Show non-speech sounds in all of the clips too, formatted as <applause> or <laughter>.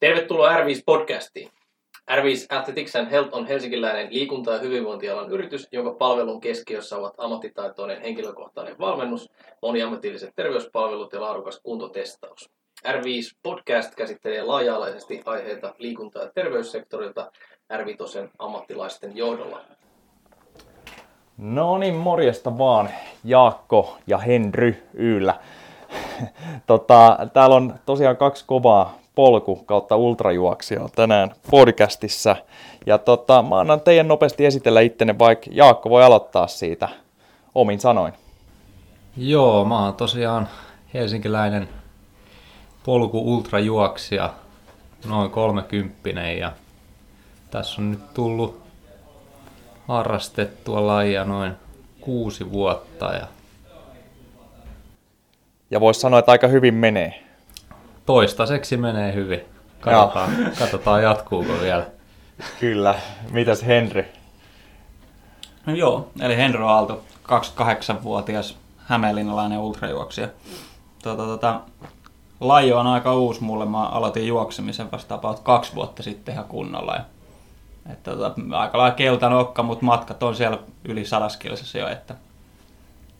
Tervetuloa R5 podcastiin. R5 Athletics and Health on helsinkiläinen liikunta- ja hyvinvointialan yritys, jonka palvelun keskiössä ovat ammattitaitoinen henkilökohtainen valmennus, moniammatilliset terveyspalvelut ja laadukas kuntotestaus. R5 podcast käsittelee laaja-alaisesti aiheita liikunta- ja terveyssektorilta R5 ammattilaisten johdolla. No niin, morjesta vaan Jaakko ja Henry Yllä. <laughs> tota, täällä on tosiaan kaksi kovaa polku kautta ultrajuoksia tänään podcastissa. Ja tota, mä annan teidän nopeasti esitellä ittenne, vaikka Jaakko voi aloittaa siitä omin sanoin. Joo, mä oon tosiaan helsinkiläinen polku ultrajuoksija, noin kolmekymppinen ja tässä on nyt tullut harrastettua lajia noin kuusi vuotta ja Ja voisi sanoa, että aika hyvin menee. Toistaiseksi menee hyvin. Katsotaan, <laughs> katsotaan jatkuuko vielä. Kyllä. Mitäs Henry? No joo, eli Henry Aalto, 28-vuotias hämeenlinnalainen ultrajuoksija. Tota, tota, laji on aika uusi mulle. Mä aloitin juoksemisen vasta about kaksi vuotta sitten ihan kunnolla. Ja, että, tota, aika lailla keltan okka, mutta matkat on siellä yli sadaskilsassa jo. Että,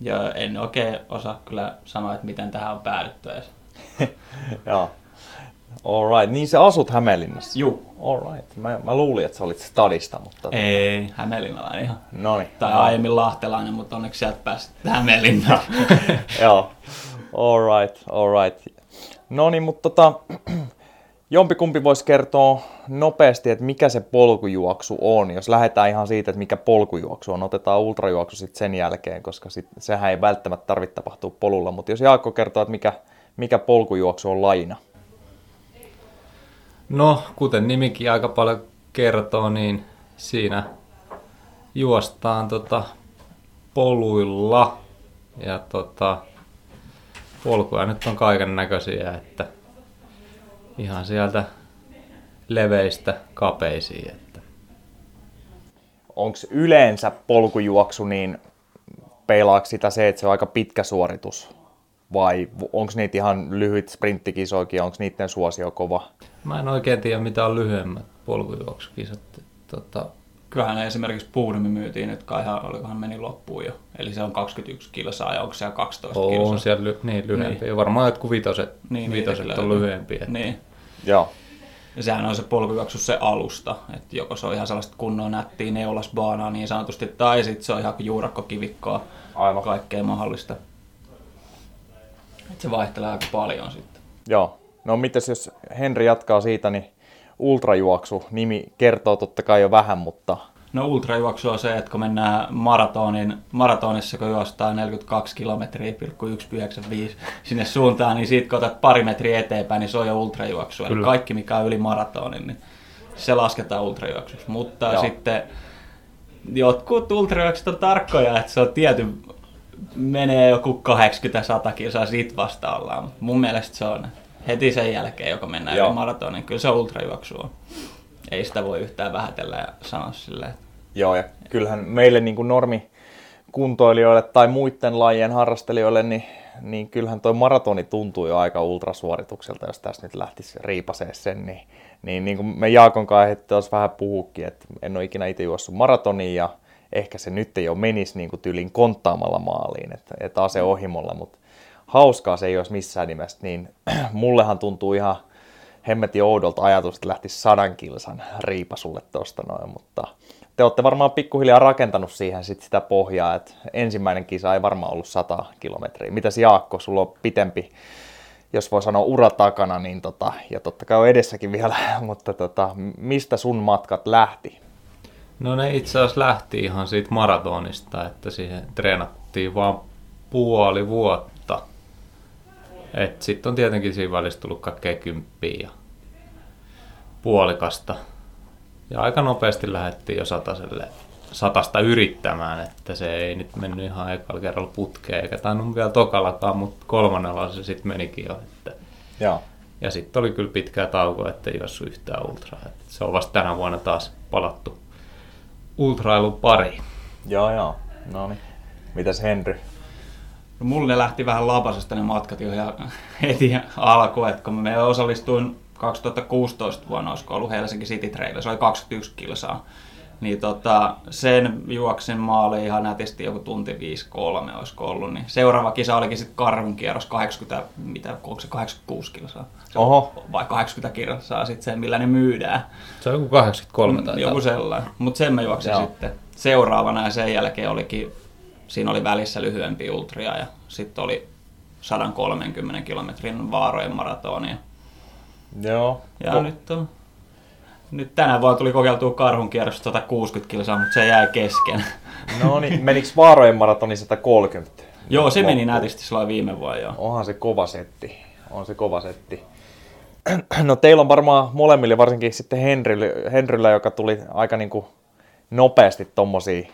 ja en oikein osaa kyllä sanoa, että miten tähän on päädytty edes. <laughs> Joo. Alright, niin sä asut Hämeenlinnassa? Juu. Alright, mä, mä luulin, että sä olit stadista, mutta... Ei, hämeenlinnalainen ihan. No niin. Tai aiemmin lahtelainen, mutta onneksi sieltä pääsit Hämeenlinnaan. <laughs> Joo, alright, alright. No niin, mutta tota, <clears throat> jompikumpi voisi kertoa nopeasti, että mikä se polkujuoksu on. Jos lähdetään ihan siitä, että mikä polkujuoksu on, otetaan ultrajuoksu sitten sen jälkeen, koska sit, sehän ei välttämättä tarvitse tapahtua polulla. Mutta jos Jaakko kertoo, että mikä, mikä polkujuoksu on laina. No, kuten nimikin aika paljon kertoo, niin siinä juostaan tota poluilla. Ja tota, polkuja nyt on kaiken näköisiä, että ihan sieltä leveistä kapeisiin. Että. Onko yleensä polkujuoksu, niin peilaako sitä se, että se on aika pitkä suoritus? Vai onko niitä ihan lyhyt sprinttikisoikin, onko niiden suosio kova? Mä en oikein tiedä, mitä on lyhyemmät polkujuoksukisat. Tota, Kyllähän esimerkiksi Puudemi myytiin nyt kai ihan, olikohan meni loppuun jo. Eli se on 21 kilsaa ja onko siellä 12 on kilsaa? siellä ly- niin, lyhyempiä. Niin. Varmaan jotkut vitoset, Niin, niin, vitoset on lyhyempiä. Niin. Joo. Ja sehän on se polkujuoksu se alusta, että joko se on ihan sellaista kunnon nättiä neulasbaanaa niin sanotusti, tai sitten se on ihan juurakkokivikkoa, Aivan. kaikkea mahdollista. Et se vaihtelee aika paljon sitten. Joo. No mitäs jos Henri jatkaa siitä, niin ultrajuoksu, nimi kertoo totta kai jo vähän, mutta No ultrajuoksu on se, että kun mennään maratonin, maratonissa, kun juostaan 42 kilometriä, 1,95 sinne suuntaan, niin siitä kun otat pari metriä eteenpäin, niin se on jo ultrajuoksu. Eli Kyllä. kaikki, mikä on yli maratonin, niin se lasketaan ultrajuoksuksi. Mutta Joo. Sitten jotkut ultrajuoksut on tarkkoja, että se on tiety, menee joku 80-100 kilsaa, siitä vasta ollaan. Mut mun mielestä se on heti sen jälkeen, joka mennään Joo. maratonin, kyllä se ultrajuoksua. Ei sitä voi yhtään vähätellä ja sanoa silleen, että joo, ja kyllähän meille niin kuin normi kuntoilijoille tai muiden lajien harrastelijoille, niin, niin kyllähän toi maratoni tuntuu jo aika ultrasuoritukselta, jos tässä nyt lähtisi riipasee sen, niin, niin, niin kuin me Jaakon kanssa tuossa vähän puhukin, että en ole ikinä itse juossut maratonia ja ehkä se nyt jo menisi niin kuin tyylin konttaamalla maaliin, että, että ase ohimolla, mutta hauskaa se ei olisi missään nimessä, niin <clears throat> mullehan tuntuu ihan hemmetin oudolta ajatus, että lähtisi sadan kilsan riipasulle tuosta noin, mutta te olette varmaan pikkuhiljaa rakentanut siihen sit sitä pohjaa, että ensimmäinen kisa ei varmaan ollut 100 kilometriä. Mitäs Jaakko, sulla on pitempi, jos voi sanoa ura takana, niin tota, ja totta kai on edessäkin vielä, <laughs> mutta tota, mistä sun matkat lähti? No ne itse asiassa lähti ihan siitä maratonista, että siihen treenattiin vaan puoli vuotta. Sitten on tietenkin siinä välissä tullut kaikkea kymppiä ja puolikasta. Ja aika nopeasti lähdettiin jo sataselle, satasta yrittämään, että se ei nyt mennyt ihan ekalla kerralla putkeen, eikä tainnut vielä tokallakaan, mutta kolmannella se sitten menikin jo. Että Joo. ja sitten oli kyllä pitkää taukoa, ettei juossut yhtään ultraa. Et se on vasta tänä vuonna taas palattu ultrailun pariin. Joo, joo. No niin. Mitäs Henry? No mulle lähti vähän lapasesta ne matkat jo ihan heti alkuun, että kun me osallistuin 2016 vuonna, olisiko ollut Helsinki City Trail, se oli 21 kilsaa. Niin tota, sen juoksin maaliin ihan nätisti joku tunti 5-3 olisiko ollut. Niin seuraava kisa olikin sitten karhun kierros 80, mitä, onko se 86 kilsaa? Se Oho. Vai 80 kilsaa sitten se, millä ne myydään. Se on joku 83 taitaa Joku sellainen. Mutta sen mä juoksin Joo. sitten seuraavana ja sen jälkeen olikin, siinä oli välissä lyhyempi ultria ja sitten oli 130 kilometrin vaarojen maratonia. Joo. Ja Ko- nyt on nyt tänään vaan tuli kokeiltua karhun kierros 160 kilsaa, mutta se jäi kesken. <laughs> No niin, menikö Vaarojen maratoni 130? Joo, se meni nätisti silloin viime vuonna joo. Onhan se kova setti. On se kova setti. No teillä on varmaan molemmille, varsinkin sitten Henryllä, Henryllä joka tuli aika niin kuin nopeasti tommosiin,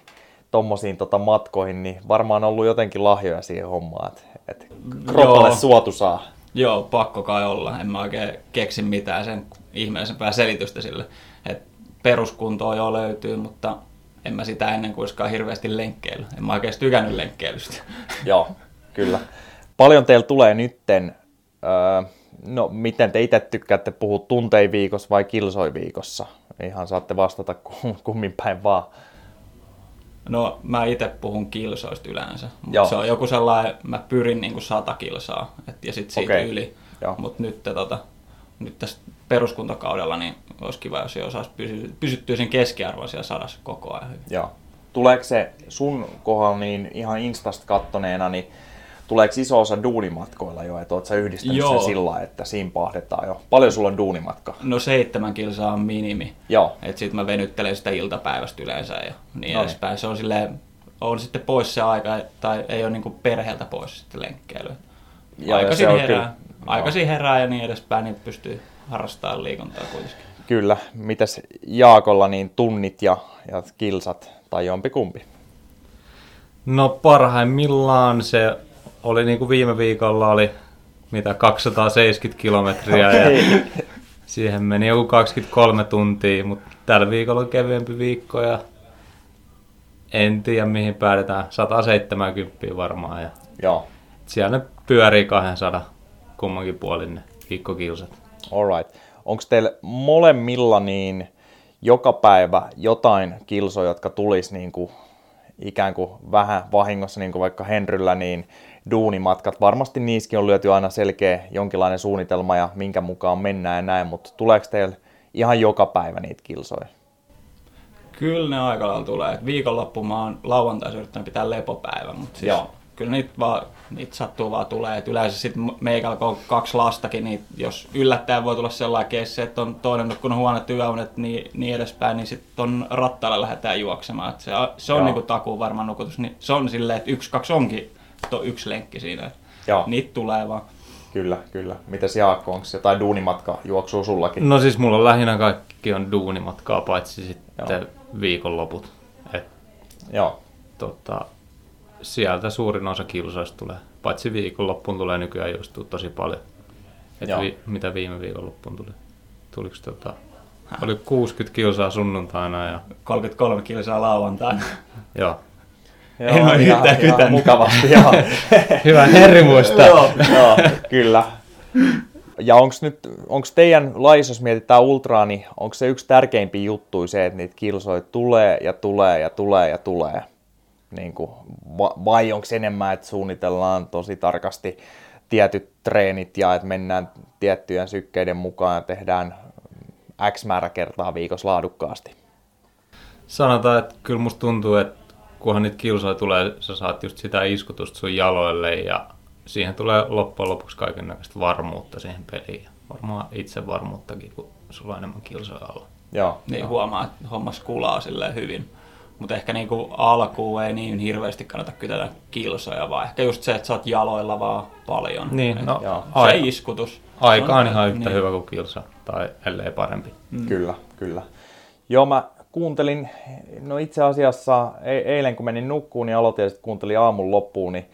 tommosiin tota matkoihin, niin varmaan ollut jotenkin lahjoja siihen hommaan, että, että kropalle Joo. suotusaa. Joo, pakko kai olla. En mä oikein keksi mitään sen ihmeellisempää selitystä sille. Et peruskuntoa jo löytyy, mutta en mä sitä ennen kuitenkaan hirveästi lenkkeily. En mä oikeasti tykännyt lenkkeilystä. <laughs> Joo, kyllä. Paljon teillä tulee nytten, öö, no miten te itse tykkäätte puhua tuntein viikossa vai kilsoi viikossa? Ihan saatte vastata kum- kummin päin vaan. No, mä itse puhun kilsoista yleensä. Joo. Mut se on joku sellainen, mä pyrin niinku 100 kilsaa et, ja sitten siitä Okei. yli. Mutta nyt, tota, nyt tässä peruskuntakaudella niin olisi kiva, jos jo osaisi pysy, pysyttyä sen keskiarvoa siellä sadassa koko ajan. Joo. Tuleeko se sun kohdalla niin ihan instasta kattoneena, niin tuleeko iso osa duunimatkoilla jo, että oot sä yhdistänyt Joo. sen sillä että siinä pahdetaan jo? Paljon sulla on duunimatka? No seitsemän kilsaa on minimi. Joo. Et sit mä venyttelen sitä iltapäivästä yleensä ja niin No edespäin. Se on silleen, on sitten pois se aika, tai ei ole niinku perheeltä pois sitten lenkkeily. Aikaisin, herää, kyllä- aikaisin herää ja niin edespäin, niin pystyy harrastamaan liikuntaa kuitenkin. Kyllä. Mitäs Jaakolla niin tunnit ja, ja kilsat tai jompikumpi? No parhaimmillaan se oli niin kuin viime viikolla oli mitä 270 kilometriä ja siihen meni joku 23 tuntia, mutta tällä viikolla on kevyempi viikko ja en tiedä mihin päädytään, 170 varmaan ja Joo. siellä ne pyörii 200 kummankin puolin ne viikkokilsat. Alright. Onko teillä molemmilla niin joka päivä jotain kilsoja, jotka tulisi niin kuin ikään kuin vähän vahingossa, niin kuin vaikka Henryllä, niin duunimatkat. Varmasti niissäkin on lyöty aina selkeä jonkinlainen suunnitelma ja minkä mukaan mennään ja näin, mutta tuleeko teillä ihan joka päivä niitä kilsoja? Kyllä ne aika lailla tulee. Viikonloppu mä oon lauantaisin yrittänyt pitää lepopäivän, mutta siis Joo. Kyllä niitä, vaan, niitä sattuu vaan tulee. Et yleensä sitten meikällä kun on kaksi lastakin, niin jos yllättäen voi tulla sellainen keissi, että on toinen nukkunut huonot yöunet niin, niin edespäin, niin sitten on rattailla lähdetään juoksemaan. Et se, se on Joo. niinku takuu varmaan nukutus. Niin se on silleen, että yksi, kaksi onkin to, yksi lenkki siinä. Joo. Niitä tulee vaan. Kyllä, kyllä. Mitäs Jaakko, onko jotain duunimatka juoksua sullakin? No siis mulla lähinnä kaikki on duunimatkaa, paitsi sitten Joo. viikonloput. Et, Joo. tota, sieltä suurin osa kilsoista tulee. Paitsi viikonloppuun tulee nykyään juostua tosi paljon. Et Joo. vi, mitä viime viikonloppuun tuli? Tuliko tota, oli 60 kilsaa sunnuntaina ja 33 kilsaa lauantaina. <laughs> joo. En ole yhtään kytänyt. mukavasti, <laughs> joo. Hyvä Herri muistaa. joo, joo, kyllä. Ja onko nyt, onko teidän lajissa, jos mietitään ultraa, niin onko se yksi tärkeimpiä juttuja se, että niitä kilsoja tulee ja tulee ja tulee ja tulee? Niin kuin, va- vai onko enemmän, että suunnitellaan tosi tarkasti tietyt treenit ja että mennään tiettyjen sykkeiden mukaan ja tehdään X määrä kertaa viikossa laadukkaasti? Sanotaan, että kyllä musta tuntuu, että kunhan niitä kilsoja tulee, sä saat just sitä iskutusta sun jaloille ja siihen tulee loppujen lopuksi kaikennäköistä varmuutta siihen peliin. Varmaan itsevarmuuttakin, kun sulla on enemmän kilsoja alla. Joo, niin huomaa, että hommas kulaa silleen hyvin. Mutta ehkä niinku alkuun ei niin hirveästi kannata kytätä kilsoja, vaan ehkä just se, että sä oot jaloilla vaan paljon. Niin, Et no, joo. se aika, iskutus. aika on ihan yhtä niin. hyvä kuin kilsa, tai ellei parempi. Mm. Kyllä, kyllä. Joo, mä kuuntelin, no itse asiassa e- eilen kun menin nukkuun, niin aloitin ja sitten kuuntelin aamun loppuun, niin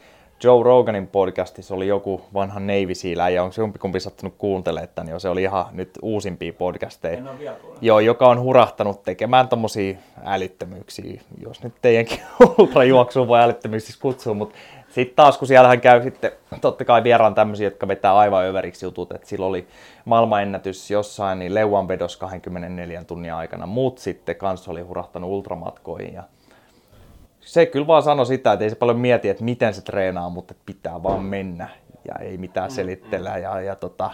Joe Roganin podcastissa oli joku vanha Navy Seal ja onko se jompikumpi sattunut kuuntelemaan, että niin se oli ihan nyt uusimpia podcasteja. Joo, joka on hurahtanut tekemään tommosia älyttömyyksiä, jos nyt teidänkin <laughs> ultrajuoksuun voi älyttömyyksiksi kutsua, mutta sitten taas, kun siellähän käy sitten totta kai vieraan tämmöisiä, jotka vetää aivan överiksi jutut, että sillä oli maailmanennätys jossain, niin leuan vedos 24 tunnin aikana, muut sitten kanssa oli hurahtanut ultramatkoihin ja se kyllä vaan sanoi sitä, että ei se paljon mieti, että miten se treenaa, mutta pitää vaan mennä ja ei mitään selittellä ja, ja, tota,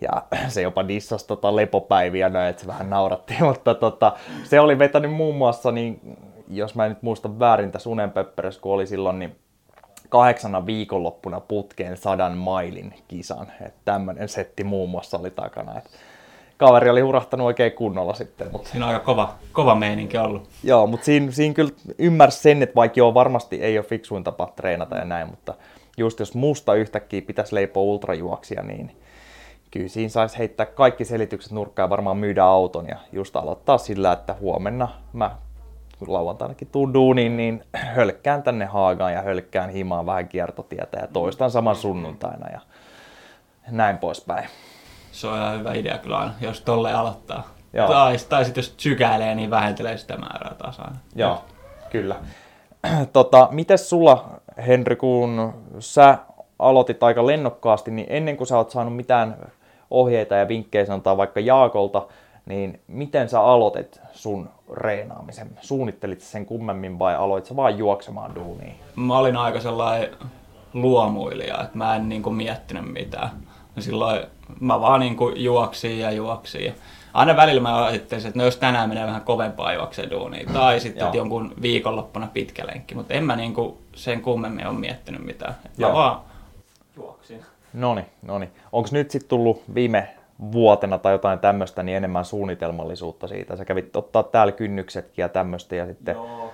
ja <clears throat> se jopa dissasi tota lepopäiviä näin, että se vähän nauratti, <laughs> mutta tota, se oli vetänyt muun muassa, niin, jos mä en nyt muista väärin tässä unenpöppörössä, kun oli silloin, niin kahdeksana viikonloppuna putkeen sadan mailin kisan. Että tämmöinen setti muun muassa oli takana. Että kaveri oli hurahtanut oikein kunnolla sitten. Mutta... Siinä on aika kova, kova meininki ollut. Joo, mutta siinä, siinä kyllä ymmärsi sen, että vaikka joo, varmasti ei ole fiksuin tapa treenata ja näin, mutta just jos musta yhtäkkiä pitäisi leipoa ultrajuoksia, niin kyllä siinä saisi heittää kaikki selitykset nurkkaan ja varmaan myydä auton ja just aloittaa sillä, että huomenna mä lauantainakin tuun duuniin, niin hölkkään tänne Haagaan ja hölkkään himaan vähän kiertotietä ja toistan saman sunnuntaina ja näin poispäin. Se on ihan hyvä idea kyllä aina, jos tolle aloittaa. Joo. Tai, tai sitten jos sykäilee, niin vähentelee sitä määrää taas aina. Joo, kyllä. <clears throat> Tota, mites sulla, Henry, kun sä aloitit aika lennokkaasti, niin ennen kuin sä oot saanut mitään ohjeita ja vinkkejä sanotaan vaikka Jaakolta, niin miten sä aloitit sun reenaamisen? Suunnittelit sen kummemmin vai aloit sä vaan juoksemaan duuniin? Mä olin aika sellainen luomuilija, että mä en niinku miettinyt mitään. Silloin mä vaan niinku juoksin ja juoksin. Aina välillä mä ajattelin, että no jos tänään menee vähän kovempaa juokseen duuniin, tai sitten että jonkun viikonloppuna pitkä lenkki, mutta en mä niinku sen kummemmin ole miettinyt mitään. Mä vaan juoksin. Noni, noni. Onko nyt sitten tullut viime vuotena tai jotain tämmöistä, niin enemmän suunnitelmallisuutta siitä. Sä kävit ottaa täällä kynnyksetkin ja tämmöistä ja sitten Joo.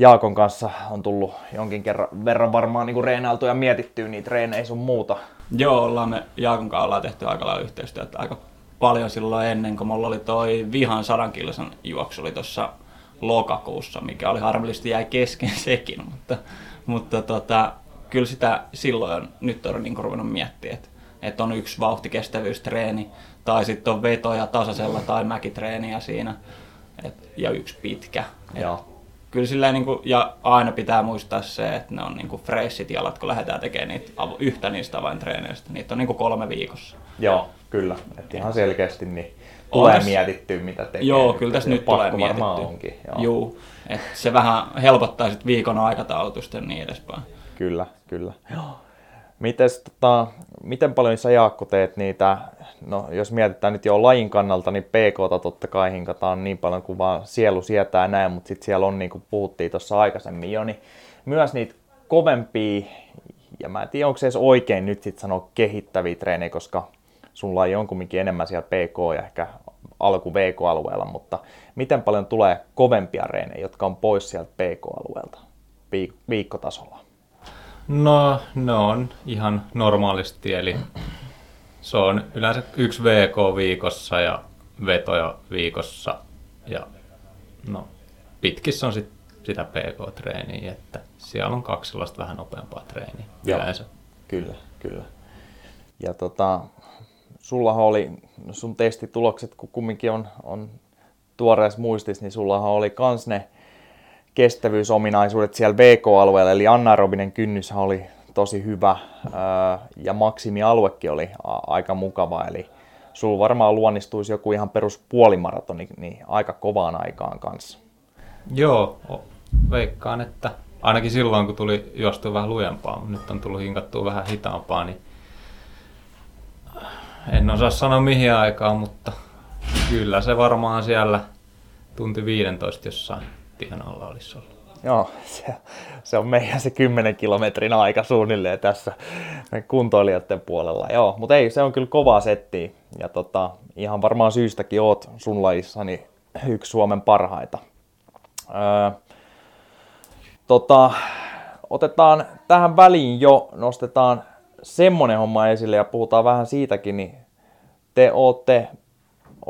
Jaakon kanssa on tullut jonkin kerran verran varmaan niin reenailtu ja mietittyä niitä treenejä sun muuta. Joo, ollaan me Jaakon kanssa ollaan tehty aika lailla yhteistyötä aika paljon silloin ennen, kun mulla oli toi vihan sadan kilsan juoksu oli tuossa lokakuussa, mikä oli harmillisesti jäi kesken <laughs> sekin, mutta, mutta tota, kyllä sitä silloin nyt on niin ruvennut miettiä, että että on yksi vauhtikestävyystreeni tai sitten on vetoja tasaisella tai mäkitreeniä siinä et, ja yksi pitkä. Et, Joo. Kyllä silleen, niin kuin, ja aina pitää muistaa se, että ne on niin kuin fressit jalat, kun lähdetään tekemään niitä, yhtä niistä avaintreeneistä. Niitä on niin kuin kolme viikossa. Joo, kyllä. Että ihan selkeästi niin tulee tässä, mietittyä, mitä tekee. Joo, kyllä tässä nyt tulee mietittyä. Onkin, joo. Juu, että se vähän helpottaa sitten viikon aikataulutusta ja niin edespäin. Kyllä, kyllä. Joo. Mites, tota, miten paljon sä Jaakko teet niitä, no jos mietitään nyt jo lajin kannalta, niin pk totta kai hinkataan niin paljon kuin vaan sielu sietää näin, mutta sitten siellä on niin kuin puhuttiin tuossa aikaisemmin jo, niin myös niitä kovempia, ja mä en tiedä onko se edes oikein nyt sitten sanoa kehittäviä treenejä, koska sun laji on kumminkin enemmän siellä PK ja ehkä alku VK-alueella, mutta miten paljon tulee kovempia reenejä, jotka on pois sieltä PK-alueelta viikkotasolla? No, ne on ihan normaalisti, eli se on yleensä yksi VK viikossa ja vetoja viikossa. Ja no, pitkissä on sit sitä PK-treeniä, että siellä on kaksi sellaista vähän nopeampaa treeniä Joo, yleensä. Kyllä, kyllä. Ja tota, sullahan oli, sun testitulokset, kun kumminkin on, on tuoreessa muistis, niin sullahan oli kans ne kestävyysominaisuudet siellä VK-alueella, eli anaerobinen kynnys oli tosi hyvä ja maksimialuekin oli aika mukava, eli sulla varmaan luonnistuisi joku ihan perus puolimaratoni niin aika kovaan aikaan kanssa. Joo, veikkaan, että ainakin silloin kun tuli juostu vähän lujempaa, mutta nyt on tullut hinkattua vähän hitaampaa, niin en osaa sanoa mihin aikaan, mutta kyllä se varmaan siellä tunti 15 jossain tien alla olisi ollut. Joo, se, se on meidän se 10 kilometrin aika suunnilleen tässä kuntoilijoiden puolella. Joo, mutta ei, se on kyllä kovaa settiä. Ja tota, ihan varmaan syystäkin oot sun lajissani yksi Suomen parhaita. Öö, tota, otetaan tähän väliin jo, nostetaan semmonen homma esille ja puhutaan vähän siitäkin, niin te ootte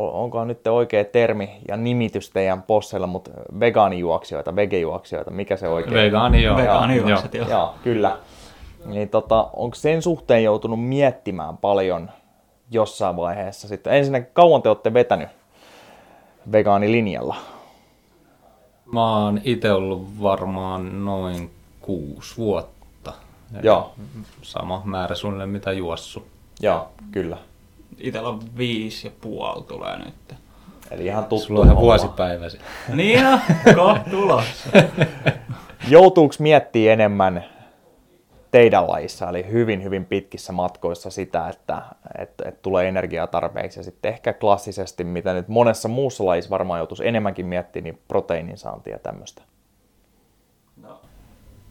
onkohan nyt oikea termi ja nimitys teidän posseilla, mutta vegaanijuoksijoita, vegejuoksijoita, mikä se oikein Vegaani, joo. Vegaanijuokset, joo. joo. kyllä. Niin tota, onko sen suhteen joutunut miettimään paljon jossain vaiheessa sitten? Ensinnäkin, kauan te olette vetänyt vegaanilinjalla? Mä oon itse ollut varmaan noin kuusi vuotta Joo, Sama määrä suunnilleen mitä juossu. joo, kyllä. Itellä on viisi ja puoli tulee nyt. Eli ihan tuttu Sulla on ihan vuosipäiväsi. Niin on, kohta tulossa. <laughs> Joutuuko miettiä enemmän teidän lajissa, eli hyvin, hyvin pitkissä matkoissa sitä, että, että, että tulee energiaa tarpeeksi ja sitten ehkä klassisesti, mitä nyt monessa muussa lajissa varmaan joutuisi enemmänkin miettiä, niin proteiinin saantia ja tämmöistä.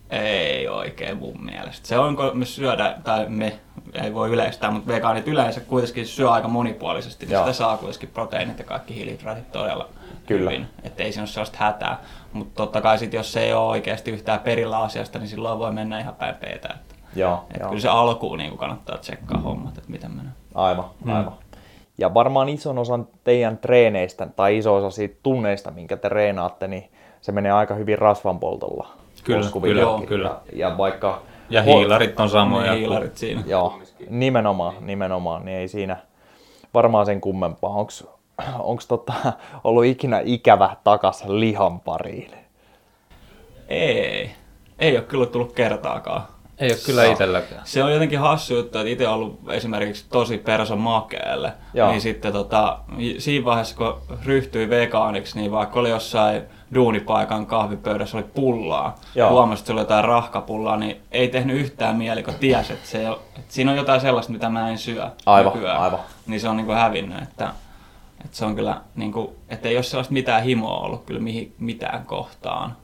Ei oikein mun mielestä. Se on, kun me syödään, tai me, ei voi yleistää, mutta vegaanit yleensä kuitenkin syö aika monipuolisesti, niin Joo. sitä saa kuitenkin proteiinit ja kaikki hiilihydraatit todella Kyllä. hyvin. Että ei siinä ole sellaista hätää. Mutta totta kai sit, jos se ei ole oikeasti yhtään perillä asiasta, niin silloin voi mennä ihan päin peetä. Että, Joo, että joo. kyllä se alkuun niin kannattaa tsekkaa hommat, että miten menee. Aivan, aivan. Ja varmaan ison osan teidän treeneistä tai iso osa siitä tunneista, minkä te reenaatte, niin se menee aika hyvin rasvanpoltolla. Kyllä, kyllä, kyllä. Ja, ja vaikka... Ja hiilarit on samoja. Niin, hiilarit siinä. Joo, nimenomaan, nimenomaan, niin ei siinä varmaan sen kummempaa. Onks, onks tota, ollut ikinä ikävä takas lihan pariin? Ei, ei ole kyllä tullut kertaakaan. Ei ole kyllä itselläkään. Se on jotenkin hassu juttu, että itse ollut esimerkiksi tosi perso makeelle, Joo. niin sitten tota, siinä vaiheessa kun ryhtyi vegaaniksi, niin vaikka oli jossain duunipaikan kahvipöydässä oli pullaa, Joo. huomasi, että se oli jotain rahkapullaa, niin ei tehnyt yhtään mieli, kun tiesi, että, se, että siinä on jotain sellaista, mitä mä en syö Aivan, nykyään. aivan. Niin se on niin kuin hävinnyt, että, että se on kyllä, niin kuin, että ei ole sellaista mitään himoa ollut kyllä mihin, mitään kohtaan.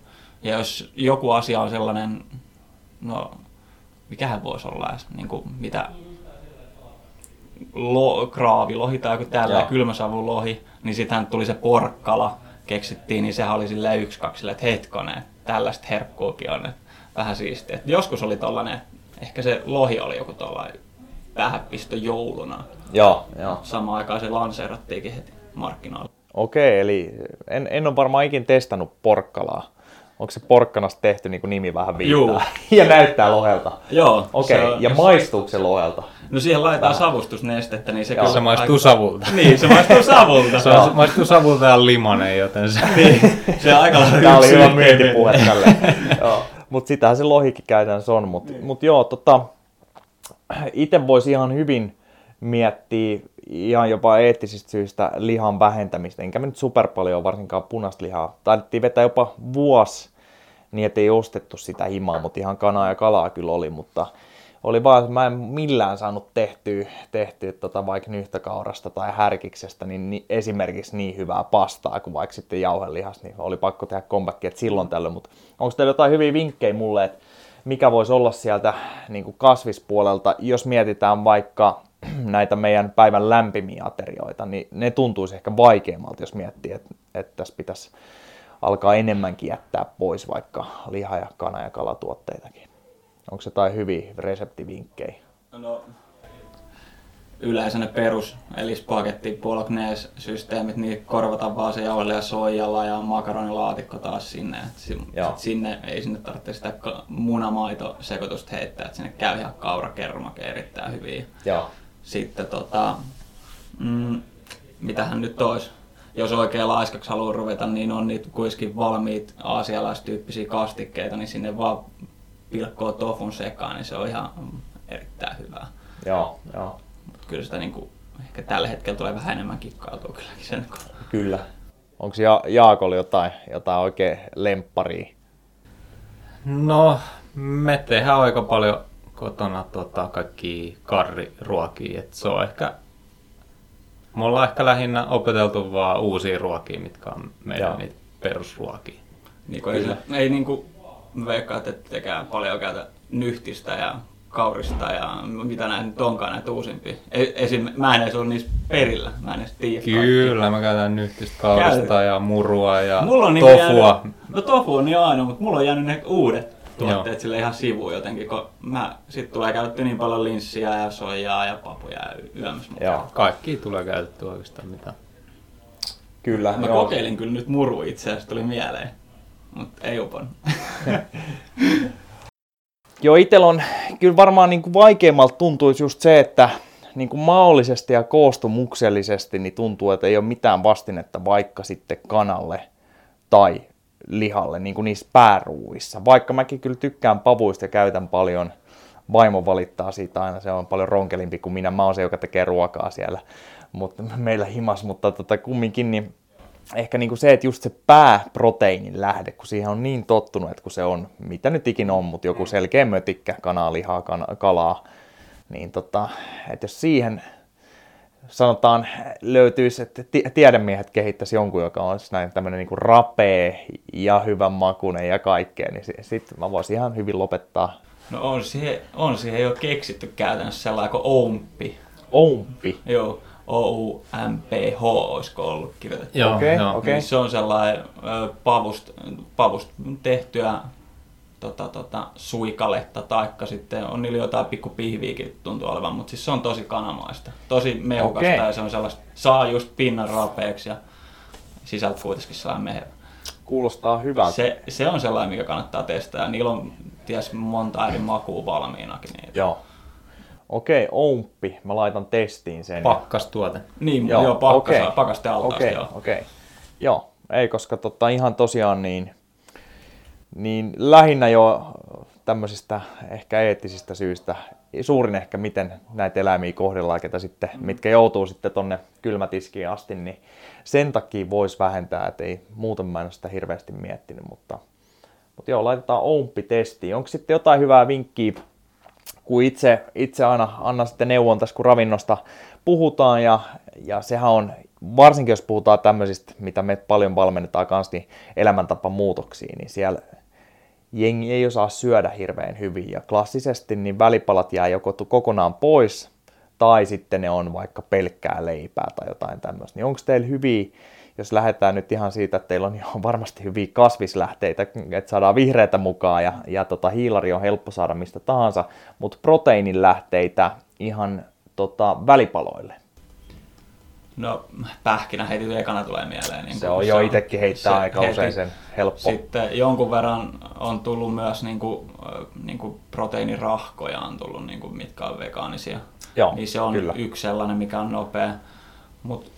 Ja jos joku asia on sellainen, no mikähän voisi olla edes, niin kuin, mitä lo, kraavilohi tai joku tällä Joo. kylmäsavulohi, niin sittenhän tuli se porkkala, keksittiin, niin sehän oli silleen yksi, kaksi, että hetkonen, että tällaista herkkuukin on, että vähän siistiä. Et joskus oli tollanen, ehkä se lohi oli joku tollainen vähäpisto jouluna. Joo, joo. Samaan aikaan se lanseerattiinkin heti markkinoille. Okei, eli en, en ole varmaan ikin testannut porkkalaa. Onko se porkkanasta tehty, niin kuin nimi vähän viittaa? Juu. <laughs> ja näyttää lohelta. Joo. Okei, on- ja maistuuko se lohelta? No siihen laitetaan savustusnestettä, niin se Joo. kyllä Se maistuu aika- savulta. Niin, se maistuu <laughs> savulta. Se on, maistuu savulta ja limanen, joten se... niin, se on aika lailla Tämä oli hyvä myyntipuhe tälle. joo. Mutta sitähän se lohikin käytännössä on. Mutta mut joo, tota, <clears throat> itse voisi ihan hyvin miettiä ihan jopa eettisistä syistä lihan vähentämistä. Enkä me nyt super paljon varsinkaan punaista lihaa. Taidettiin vetää jopa vuosi niin, että ei ostettu sitä himaa, mutta ihan kanaa ja kalaa kyllä oli. Mutta oli vaan, että mä en millään saanut tehtyä, tehtyä tota vaikka nyhtökaurasta tai härkiksestä niin, niin esimerkiksi niin hyvää pastaa kuin vaikka sitten jauhelihas, niin oli pakko tehdä comebackia silloin tällöin. Mutta onko teillä jotain hyviä vinkkejä mulle, että mikä voisi olla sieltä niin kuin kasvispuolelta, jos mietitään vaikka <clears throat> näitä meidän päivän lämpimiä aterioita, niin ne tuntuisi ehkä vaikeammalta, jos miettii, että, että tässä pitäisi alkaa enemmänkin jättää pois vaikka liha- ja kana- ja kalatuotteitakin. Onko jotain hyviä reseptivinkkejä? No, yleensä ne perus, eli spagetti, bolognese systeemit, niin korvataan vaan se jauhelle ja soijalla ja makaronilaatikko taas sinne. Et sinne ei sinne tarvitse sitä ka- munamaito sekoitusta heittää, että sinne käy ihan kaurakermake erittäin hyvin. Joo. Sitten tota, mm, mitähän nyt olisi, jos oikein laiskaksi haluaa ruveta, niin on niitä kuitenkin valmiit aasialaistyyppisiä kastikkeita, niin sinne vaan pilkkoo tofun sekaan, niin se on ihan erittäin hyvää. Joo, joo. Mut kyllä sitä niinku, ehkä tällä hetkellä tulee vähän enemmän kikkailtua kylläkin sen. Kyllä. Onko ja, Jaakolla jotain, jotain oikein lempparia? No, me tehdään aika paljon kotona tota, kaikki karriruokia, et se on ehkä... Me ollaan ehkä lähinnä opeteltu vaan uusia ruokia, mitkä on meidän Joo. niitä perusruokia. Niinku ei, se, ei niinku, mä veikkaan, että tekään paljon käytä nyhtistä ja kaurista ja mitä näitä nyt onkaan näitä uusimpia. E- Esim, mä en edes ole niissä perillä, mä en edes tiedä Kyllä, mä käytän nyhtistä kaurista Käytät. ja murua ja Mulla on niinku tofua. Jäänyt, no tofu on niin aina, mutta mulla on jäänyt ne uudet tuotteet Joo. sille ihan sivuun jotenkin, kun mä, sit tulee käytetty niin paljon linssiä ja soijaa ja papuja ja yömmässä. Joo. Kaikki tulee käytetty oikeastaan mitä. Kyllä. Mä joo. kokeilin kyllä nyt muru itse asiassa, tuli mieleen. Mutta ei upon. <laughs> Joo, itsellä on kyllä varmaan niin kuin vaikeimmalta tuntuisi just se, että niin kuin maallisesti ja koostumuksellisesti niin tuntuu, että ei ole mitään vastinetta vaikka sitten kanalle tai lihalle niin kuin niissä pääruuissa. Vaikka mäkin kyllä tykkään pavuista ja käytän paljon, vaimo valittaa siitä aina, se on paljon ronkelimpi kuin minä, mä oon se, joka tekee ruokaa siellä mutta <laughs> meillä himas, mutta tota, kumminkin niin ehkä niin kuin se, että just se pääproteiinin lähde, kun siihen on niin tottunut, että kun se on, mitä nyt ikinä on, mutta joku selkeä mötikkä, kanaa, lihaa, kalaa, niin tota, että jos siihen sanotaan löytyisi, että tiedemiehet kehittäisi jonkun, joka on näin tämmöinen niin rapee ja hyvän makunen ja kaikkea, niin sitten mä voisin ihan hyvin lopettaa. No on siihen, on siihen jo keksitty käytännössä sellainen kuin oumpi. Oumpi? Joo. O-U-M-P-H olisiko ollut kirjoitettu. Joo, okay, joo. Okay. Niin se on sellainen pavust, pavust tehtyä tota, tota, suikaletta, taikka sitten on niillä jotain pikku pihviikin tuntuu olevan, mutta siis se on tosi kanamaista, tosi meukasta okay. ja se on sellaista, saa just pinnan rapeeksi ja sisältä kuitenkin sellainen mehevä. Kuulostaa hyvältä. Se, se on sellainen, mikä kannattaa testaa ja niillä on ties monta eri makua valmiinakin. Niitä. Joo. Okei, Oumppi. Mä laitan testiin sen. Pakkastuote. Niin, joo, joo pakkas, okay. pakaste okei, joo. Okei, joo. Ei, koska tota, ihan tosiaan niin, niin lähinnä jo tämmöisistä ehkä eettisistä syistä, suurin ehkä miten näitä eläimiä kohdellaan, ketä sitten, mm. mitkä joutuu sitten tonne kylmätiskiin asti, niin sen takia voisi vähentää, että ei muuten mä en ole sitä hirveästi miettinyt, mutta, mutta joo, laitetaan Oumppi testiin. Onko sitten jotain hyvää vinkkiä kun itse, itse aina annan sitten neuvon tässä, kun ravinnosta puhutaan, ja, ja sehän on, varsinkin jos puhutaan tämmöisistä, mitä me paljon valmennetaan kanssa, niin elämäntapamuutoksiin, niin siellä jengi ei osaa syödä hirveän hyvin, ja klassisesti niin välipalat jää joko kokonaan pois, tai sitten ne on vaikka pelkkää leipää tai jotain tämmöistä. Niin onko teillä hyviä jos lähdetään nyt ihan siitä, että teillä on jo varmasti hyviä kasvislähteitä, että saadaan vihreitä mukaan ja, ja tota, hiilari on helppo saada mistä tahansa, mutta proteiinilähteitä ihan tota, välipaloille. No pähkinä heti ekana tulee mieleen. Niin se on jo itsekin heittää aika heti. usein sen helppo. Sitten jonkun verran on tullut myös niin kuin, niin kuin proteiinirahkoja on tullut, niin kuin, mitkä on vegaanisia. Joo, niin se on kyllä. yksi sellainen, mikä on nopea. Mutta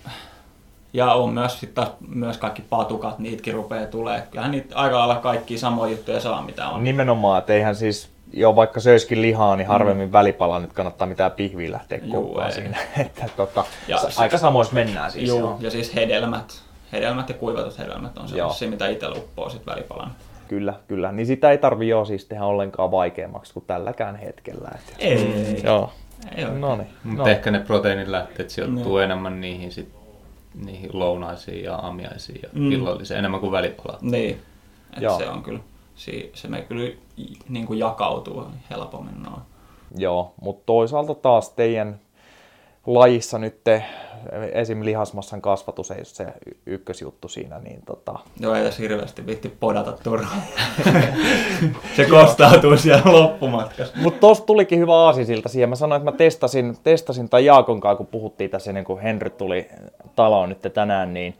ja on myös, sit taas, myös kaikki patukat, niitäkin rupeaa tulee. Kyllähän niitä aika lailla kaikki samoja juttuja saa, mitä on. Nimenomaan, että eihän siis, jo vaikka söiskin lihaa, niin harvemmin mm. välipala nyt kannattaa mitään pihviä lähteä kokoon siinä. <laughs> että tota, ja aika samoissa mennään siis. Joo. ja siis hedelmät, hedelmät ja kuivatut hedelmät on se, mitä itse uppoo sit välipalan. Kyllä, kyllä. Niin sitä ei tarvi jo siis tehdä ollenkaan vaikeammaksi kuin tälläkään hetkellä. Että ei. Mm. Joo. Ei no niin. Mutta no. ehkä ne proteiinilähteet sijoittuu no. enemmän niihin sit niihin lounaisiin ja aamiaisiin ja mm. illallisiin enemmän kuin välipalat. Niin, että se on kyllä, se me kyllä niin kuin jakautuu helpommin noin. Joo, mutta toisaalta taas teidän lajissa nyt te, esim. lihasmassan kasvatus ei ole se ykkösjuttu siinä, niin tota... Joo, ei tässä hirveästi vitti podata turhaan. <laughs> se kostautuu siellä loppumatkassa. Mutta tuossa tulikin hyvä aasisilta siihen. Mä sanoin, että mä testasin, testasin tai Jaakon kanssa, kun puhuttiin tässä ennen kuin Henry tuli taloon nyt tänään, niin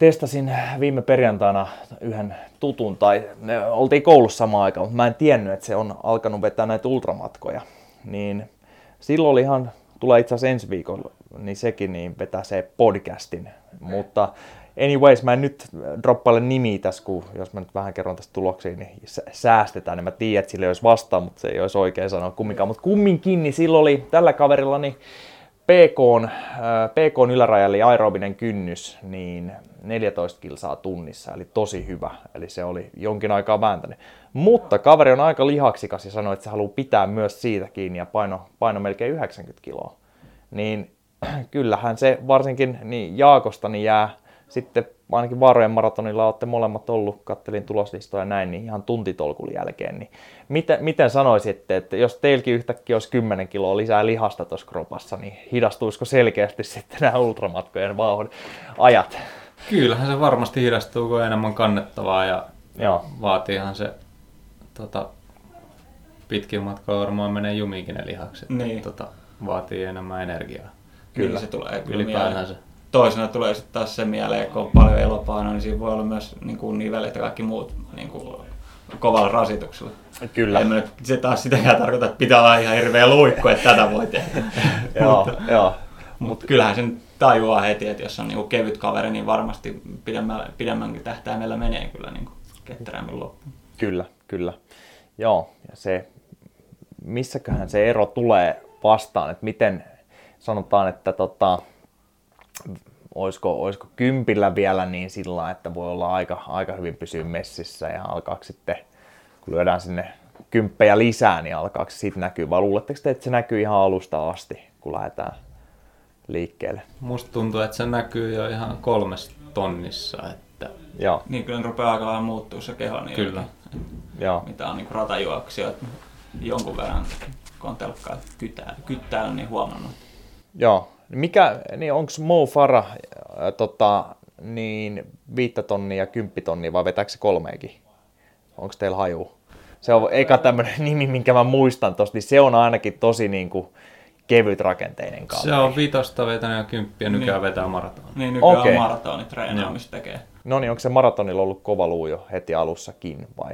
testasin viime perjantaina yhden tutun, tai me oltiin koulussa samaan aikaan, mutta mä en tiennyt, että se on alkanut vetää näitä ultramatkoja. Niin silloin oli ihan tulee itse asiassa ensi viikolla, niin sekin niin vetää se podcastin. Mutta anyways, mä en nyt droppaile nimiä tässä, kun jos mä nyt vähän kerron tästä tuloksiin, niin säästetään. Niin mä tiedän, että sille olisi vastaan, mutta se ei olisi oikein sanoa kumminkaan. Mutta kumminkin, niin silloin oli tällä kaverilla niin PK, äh, PK yläraja eli aerobinen kynnys, niin 14 kilsaa tunnissa, eli tosi hyvä. Eli se oli jonkin aikaa vääntänyt. Mutta kaveri on aika lihaksikas ja sanoi, että se haluaa pitää myös siitä kiinni ja paino, paino melkein 90 kiloa. Niin <clears throat> kyllähän se varsinkin niin Jaakosta niin jää sitten ainakin Vaarojen maratonilla olette molemmat ollut, kattelin tuloslistoja näin, niin ihan tuntitolkun jälkeen. Niin miten, miten sanoisitte, että jos teilläkin yhtäkkiä olisi 10 kiloa lisää lihasta tuossa kropassa, niin hidastuisiko selkeästi sitten nämä ultramatkojen vauhdit ajat? Kyllähän se varmasti hidastuu, kun enemmän kannettavaa ja Joo. vaatiihan se tota, pitkin matkaa varmaan menee jumiinkin ne lihakset. Niin. Tota, vaatii enemmän energiaa. Kyllä. Niin se tulee kyllä. Se. Toisena tulee sitten taas se mieleen, kun on paljon elopainoa, niin siinä voi olla myös niin kuin nivelet ja kaikki muut niin kuin, kovalla rasituksella. Kyllä. En se taas sitäkään tarkoita, että pitää olla ihan hirveä luikku, että tätä voi tehdä. <laughs> joo, <laughs> joo. Mutta kyllähän sen tajuaa heti, että jos on niinku kevyt kaveri, niin varmasti pidemmänkin tähtäimellä menee kyllä niinku ketterämmin loppuun. Kyllä, kyllä. Joo, ja se missäköhän se ero tulee vastaan, että miten sanotaan, että tota, olisiko, olisiko kympillä vielä niin sillä että voi olla aika, aika hyvin pysyä messissä ja alkaa sitten, kun lyödään sinne kymppejä lisää, niin alkaa se siitä näkyy, vai luuletteko te, että se näkyy ihan alusta asti, kun lähdetään liikkeelle? Musta tuntuu, että se näkyy jo ihan kolmessa tonnissa, että Joo, Niin kyllä rupeaa aika lailla muuttuu se keho. Niin Kyllä. joo, Mitä on niin ratajuoksia, jonkun verran kun on telkkaa kyttää, kyttää niin huomannut. joo. Mikä, niin onko Mo Farah ää, tota, niin viittä tonnia ja kymppitonnia vai vetääkö se kolmeekin? Onko teillä haju? Se on eka tämmöinen <laughs> nimi, minkä mä muistan tosta, niin se on ainakin tosi niin kuin kevyt rakenteinen kaveri. se on vitosta vetänyt ja kymppiä, nykyään vetää maratonia. Niin nykyään okay. maratonitreenaamista tekee. No niin, onko se maratonilla ollut kova luu jo heti alussakin vai?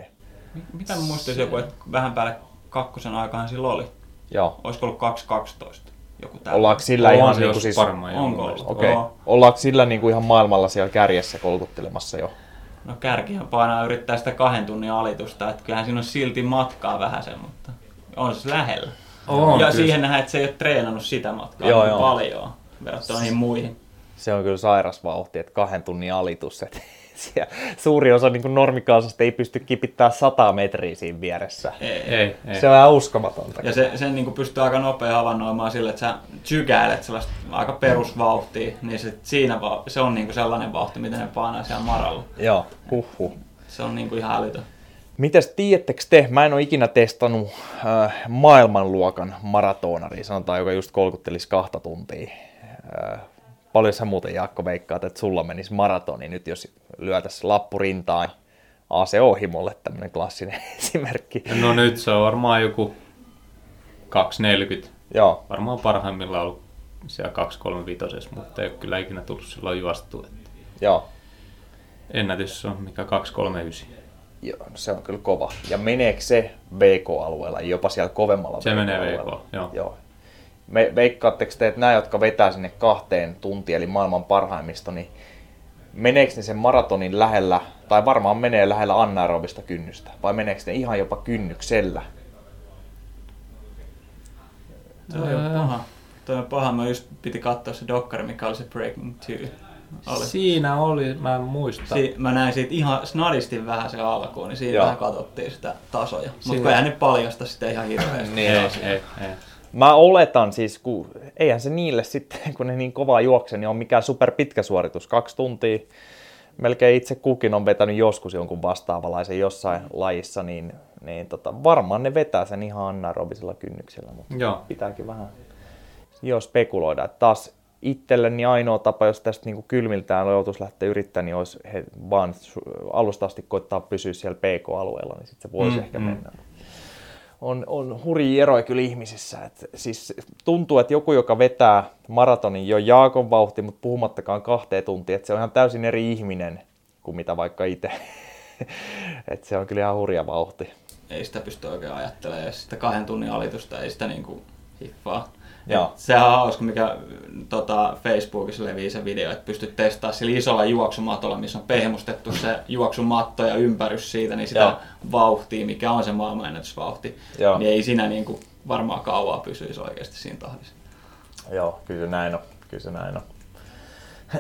Mi- Mitä mä muistaisin joku, että vähän päälle kakkosen aikaan sillä oli. Joo. Olisiko ollut 2.12? Joku tällainen. Ollaanko sillä ihan niin kuin siis... Onko. Okay. Ollaanko sillä niin kuin ihan maailmalla siellä kärjessä kolkuttelemassa jo? No kärkihän painaa yrittää sitä kahden tunnin alitusta, että kyllähän siinä on silti matkaa vähän sen, mutta on se lähellä. On, ja kyllä. siihen nähdään, että se ei ole treenannut sitä matkaa Joo, niin joo. paljon verrattuna niihin muihin. Se on kyllä sairas vauhti, että kahden tunnin alitus. Että siellä suuri osa niin normikansasta ei pysty kipittämään 100 metriä siinä vieressä. Ei. Ei, ei. Se on ihan uskomatonta. Ja se, sen niin pystyy aika nopea havainnoimaan sille, että sä tsykäilet sellaista aika perusvauhtia, niin se, siinä va- se on niin sellainen vauhti, miten ne painaa siellä maralla. Joo, huhhuh. Se on niin ihan älytön. Mites tiedättekö te, mä en ole ikinä testannut äh, maailmanluokan maratonari, sanotaan, joka just kolkuttelisi kahta tuntia. Äh, paljon sä muuten Jaakko veikkaat, että sulla menisi maratoni nyt, jos lyötäisiin lappu rintaan AC Ohimolle, tämmöinen klassinen <laughs> esimerkki. No nyt se on varmaan joku 240. Joo, Varmaan parhaimmillaan ollut siellä 235, mutta ei ole kyllä ikinä tullut silloin juostua. Että joo. ennätys on mikä 239. Joo, no se on kyllä kova. Ja meneekö se VK-alueella, jopa siellä kovemmalla Se menee? VK, joo. joo. Me, veikkaatteko te, että nämä, jotka vetää sinne kahteen tuntiin, eli maailman parhaimmista, niin meneekö ne sen maratonin lähellä, tai varmaan menee lähellä anaerobista kynnystä, vai meneekö ne ihan jopa kynnyksellä? Se on paha. Toi on paha. Mä just piti katsoa se dokkari, mikä oli se Breaking 2. Oli. Siinä oli, mä en muista. Si- mä näin siitä ihan snadisti vähän se alkuun, niin siinä Joo. vähän katsottiin sitä tasoja. Mutta kun eihän ne paljasta sitä ihan hirveästi. Niin ei, ei, ei. Mä oletan siis, kun eihän se niille sitten, <laughs> kun ne niin kovaa juokse, niin on mikään super pitkä suoritus, kaksi tuntia. Melkein itse kukin on vetänyt joskus jonkun vastaavanlaisen jossain lajissa, niin, niin tota, varmaan ne vetää sen ihan anaerobisella kynnyksellä, mutta Joo. pitääkin vähän jo spekuloida. Että taas itselleni ainoa tapa, jos tästä niin kylmiltään joutuisi lähteä yrittämään, niin olisi he vaan alusta asti koittaa pysyä siellä PK-alueella, niin sitten se voisi Mm, mm, ehkä mm. mennä on, on hurjia eroja kyllä ihmisissä. Et siis tuntuu, että joku, joka vetää maratonin jo Jaakon vauhti, mutta puhumattakaan kahteen tuntiin, että se on ihan täysin eri ihminen kuin mitä vaikka itse. <laughs> Et se on kyllä ihan hurja vauhti. Ei sitä pysty oikein ajattelemaan. Ja sitä kahden tunnin alitusta ei sitä niinku hiffaa. Joo. Sehän on hauska, mikä tota, Facebookissa levii se video, että pystyt testaamaan sillä isolla juoksumatolla, missä on pehmustettu se juoksumatto ja ympärys siitä, niin sitä Joo. vauhtia, mikä on se maailmanennätysvauhti, Joo. niin ei siinä niinku varmaan kauaa pysyisi oikeasti siinä tahdissa. Joo, kyllä se näin on. Kyllä se näin on.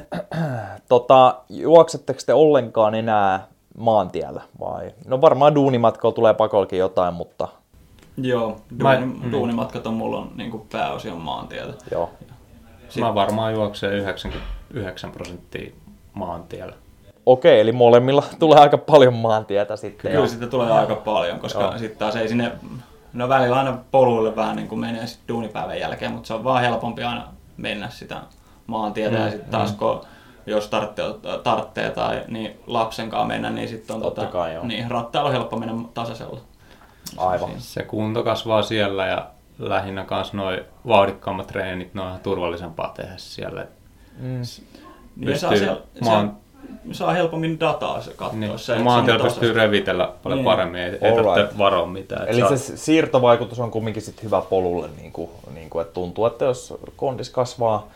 <clears throat> tota, juoksetteko te ollenkaan enää maantiellä vai? No varmaan duunimatkalla tulee pakollekin jotain, mutta Joo, Mä- duuni, mm. duunimatkat on mulla on niinku pääosin on maantietä. joo. Mä varmaan juoksen 99 prosenttia maantiellä. Okei, eli molemmilla tulee aika paljon maantietä sitten. Kyllä ja- sitä tulee aika paljon, koska sitten taas ei sinne, no välillä aina poluille vähän niin kuin menee sit duunipäivän jälkeen, mutta se on vaan helpompi aina mennä sitä maantietä Mm, ja sitten taas kun jos tarvitsee, tarvitsee tai niin lapsen kanssa mennä, niin sitten on Totta tota, kai, joo. niin, rattailla on helppo mennä tasaisella. Aivan. Se kunto kasvaa siellä ja lähinnä kans noin vauhdikkaammat treenit, ne on ihan turvallisempaa tehdä siellä. Mm. Niin saa, Pystyy siellä, maan- se, saa helpommin dataa se katsoa. Niin, se, maantiellä se on pystyy revitellä paljon Niin. paremmin, ei, ei tarvitse varoa mitään. Eli saa- se siirtovaikutus on kumminkin sit hyvä polulle, niin kuin, niin kuin, että tuntuu, että jos kondis kasvaa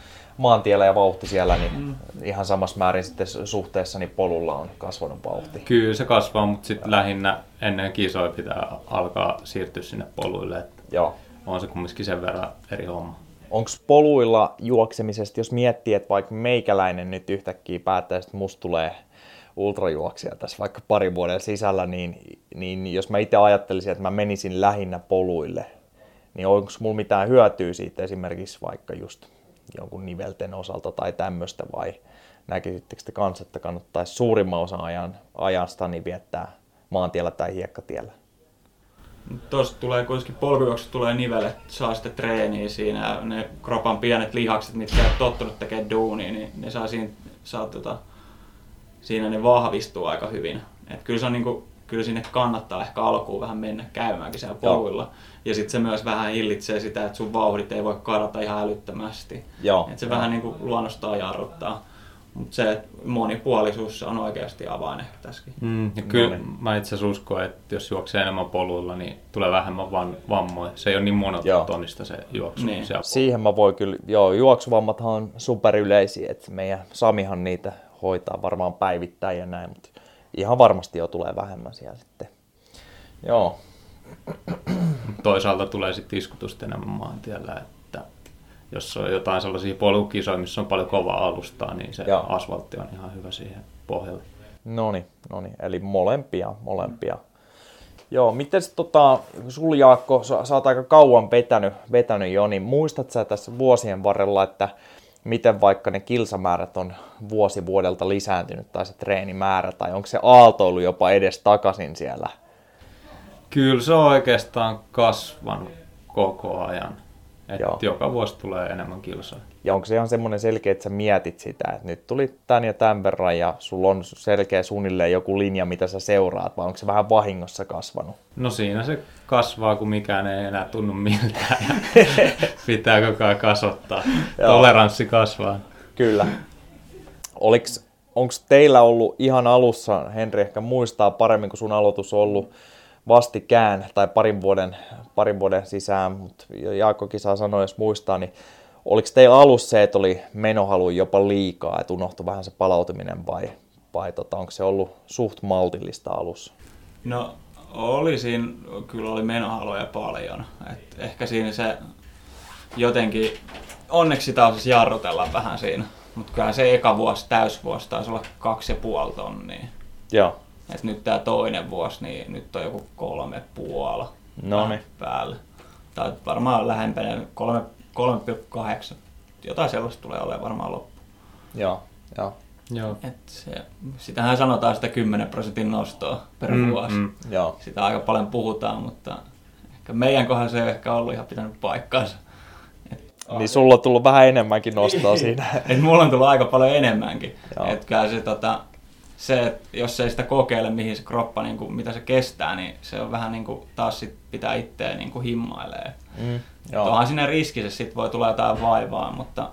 maantiellä ja vauhti siellä, niin mm. ihan samassa määrin sitten suhteessa niin polulla on kasvanut vauhti. Kyllä se kasvaa, mutta sitten lähinnä ennen kisoja pitää alkaa siirtyä sinne poluille. Et Joo. on se kumminkin sen verran eri homma. Onko poluilla juoksemisesta, jos miettii, että vaikka meikäläinen nyt yhtäkkiä päättää, että musta tulee ultrajuoksija tässä vaikka parin vuoden sisällä, niin, niin jos mä itse ajattelisin, että mä menisin lähinnä poluille, niin onko mulla mitään hyötyä siitä esimerkiksi vaikka just jonkun nivelten osalta tai tämmöistä vai näkisittekö te kanssa, että kannattaisi suurimman osan ajan, ajastani viettää maantiellä tai hiekkatiellä? Tuosta tulee kuitenkin polkujuoksusta tulee nivelet, saa sitten treeniä siinä, ne kropan pienet lihakset, mitkä ole tottunut tekemään duunia, niin ne saa siinä, saa tota, siinä ne vahvistuu aika hyvin. Et kyllä, se on niinku, kyllä sinne kannattaa ehkä alkuun vähän mennä käymäänkin siellä poluilla. Ja sitten se myös vähän hillitsee sitä, että sun vauhdit ei voi kadata ihan älyttömästi. Joo, Et se joo. vähän niinku luonnostaan jarruttaa. Mutta se monipuolisuus on oikeasti avain ehkä tässäkin. Mm, ja kyllä niin. mä itse asiassa uskon, että jos juoksee enemmän poluilla, niin tulee vähemmän van, vammoja. Se ei ole niin monotonista se juoksu. Niin. Siihen mä voin kyllä, joo, juoksuvammathan on superyleisiä, että meidän Samihan niitä hoitaa varmaan päivittäin ja näin, mutta ihan varmasti jo tulee vähemmän siellä sitten. Joo, <clears throat> toisaalta tulee sitten iskutusta enemmän maantiellä, että jos on jotain sellaisia polkukisoja, missä on paljon kovaa alustaa, niin se Joo. asfaltti on ihan hyvä siihen pohjalle. noni, noni, eli molempia, molempia. Joo, miten tota, sul Jaakko, sä, sä oot aika kauan vetänyt, vetänyt jo, niin muistat sä tässä vuosien varrella, että miten vaikka ne kilsamäärät on vuosi vuodelta lisääntynyt tai se treenimäärä, tai onko se aaltoilu jopa edes takaisin siellä? Kyllä se on oikeastaan kasvanut koko ajan. Et Joo. joka vuosi tulee enemmän kilsoja. Ja onko se ihan semmoinen selkeä, että sä mietit sitä, että nyt tuli tän ja tämän verran ja sulla on selkeä suunnilleen joku linja, mitä sä seuraat, vai onko se vähän vahingossa kasvanut? No siinä se kasvaa, kun mikään ei enää tunnu miltään <laughs> pitää koko ajan kasvattaa. Toleranssi kasvaa. Kyllä. Onko teillä ollut ihan alussa, Henri ehkä muistaa paremmin, kun sun aloitus on ollut vastikään tai parin vuoden, parin vuoden sisään, mutta Jaakkokin saa sanoa, jos muistaa, niin oliko teillä alussa se, että oli menohalu jopa liikaa, että unohtui vähän se palautuminen vai, vai tota, onko se ollut suht maltillista alussa? No oli siinä, kyllä oli menohaluja paljon. Et ehkä siinä se jotenkin, onneksi taas jarrutella vähän siinä. Mutta kyllä se eka vuosi, täysvuosi taisi olla kaksi ja puoli tonnia. Joo. Et nyt tämä toinen vuosi, niin nyt on joku kolme puoli No niin. päällä. Tai varmaan lähempänä kolme- 3,8. Jotain sellaista tulee olemaan varmaan loppu. Joo, joo. Joo. Et se, sitähän sanotaan sitä 10 prosentin nostoa per Mm, vuosi. mm. Joo. Sitä aika paljon puhutaan, mutta ehkä meidän kohdalla se ei ehkä ollut ihan pitänyt paikkaansa. Niin sulla on tullut vähän enemmänkin nostaa <laughs> siinä. Et mulla on tullut aika paljon enemmänkin. Joo. Et kyllä se, tota, se, että jos ei sitä kokeile, mihin se kroppa, niin kuin, mitä se kestää, niin se on vähän niin kuin, taas sit pitää itseä niin kuin himmailee. Mm, Joo. Onhan sinne riski, että sit voi tulla jotain vaivaa, mutta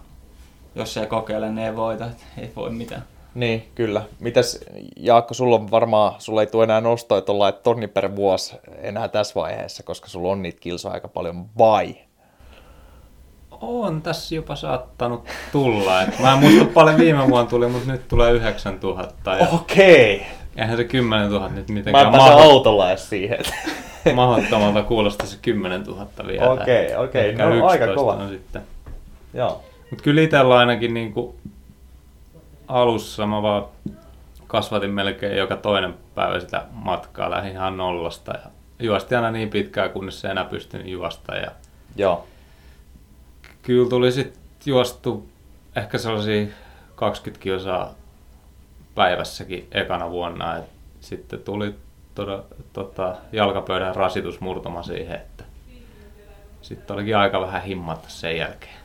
jos ei kokeile, niin ei voita, ei voi mitään. Niin, kyllä. Mitäs Jaakko, sulla on varmaan, sulla ei tule enää tuolla että tonni per vuosi enää tässä vaiheessa, koska sulla on niitä kilsoja aika paljon, vai? On tässä jopa saattanut tulla. Et mä en muista paljon viime vuonna tuli, mutta nyt tulee 9000. Ja Okei. eihän se 10 000 nyt Mä mitenkään en pääse maho- autolla edes siihen. <laughs> mahdottomalta kuulostaa se 10 000 vielä. Okei, okei. Ehkä No, aika 11 kova. on sitten. Joo. Mutta kyllä itsellä ainakin niin kuin alussa mä vaan kasvatin melkein joka toinen päivä sitä matkaa, lähdin ihan nollasta ja juosti aina niin pitkään, kunnes se enää pystynyt juosta. Ja Joo. Kyllä tuli sitten juostu ehkä sellaisia 20 kilsaa päivässäkin ekana vuonna. Et sitten tuli toda, tota, jalkapöydän rasitusmurtuma siihen, että sitten olikin aika vähän himmata sen jälkeen.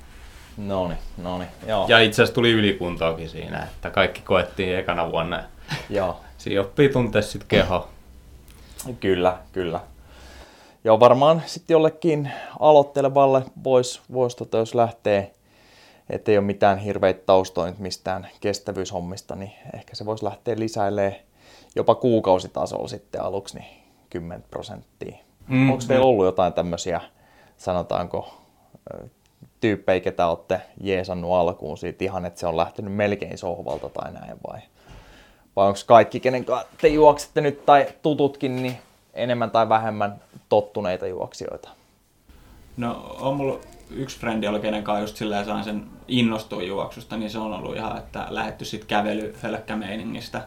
Noni, noni. Joo. Ja itse asiassa tuli ylikuntoakin siinä, että kaikki koettiin ekana vuonna. Joo. Siinä oppii tuntea sitten keho. Kyllä, kyllä. Joo, varmaan sitten jollekin aloittelevalle voisi, vois, tota, jos lähtee, ettei ole mitään hirveitä taustoja nyt mistään kestävyyshommista, niin ehkä se voisi lähteä lisäilemään jopa kuukausitasolla sitten aluksi niin 10 prosenttia. Mm, Mm, Onko teillä ollut jotain tämmöisiä, sanotaanko, tyyppejä, ketä olette jeesannut alkuun siitä ihan, että se on lähtenyt melkein sohvalta tai näin vai? Vai onko kaikki, kenen te juoksette nyt tai tututkin, niin enemmän tai vähemmän tottuneita juoksijoita? No on mulla yksi frendi oli kenen kanssa just silleen sain sen innostua juoksusta, niin se on ollut ihan, että lähetty sit kävely hölkkämeiningistä.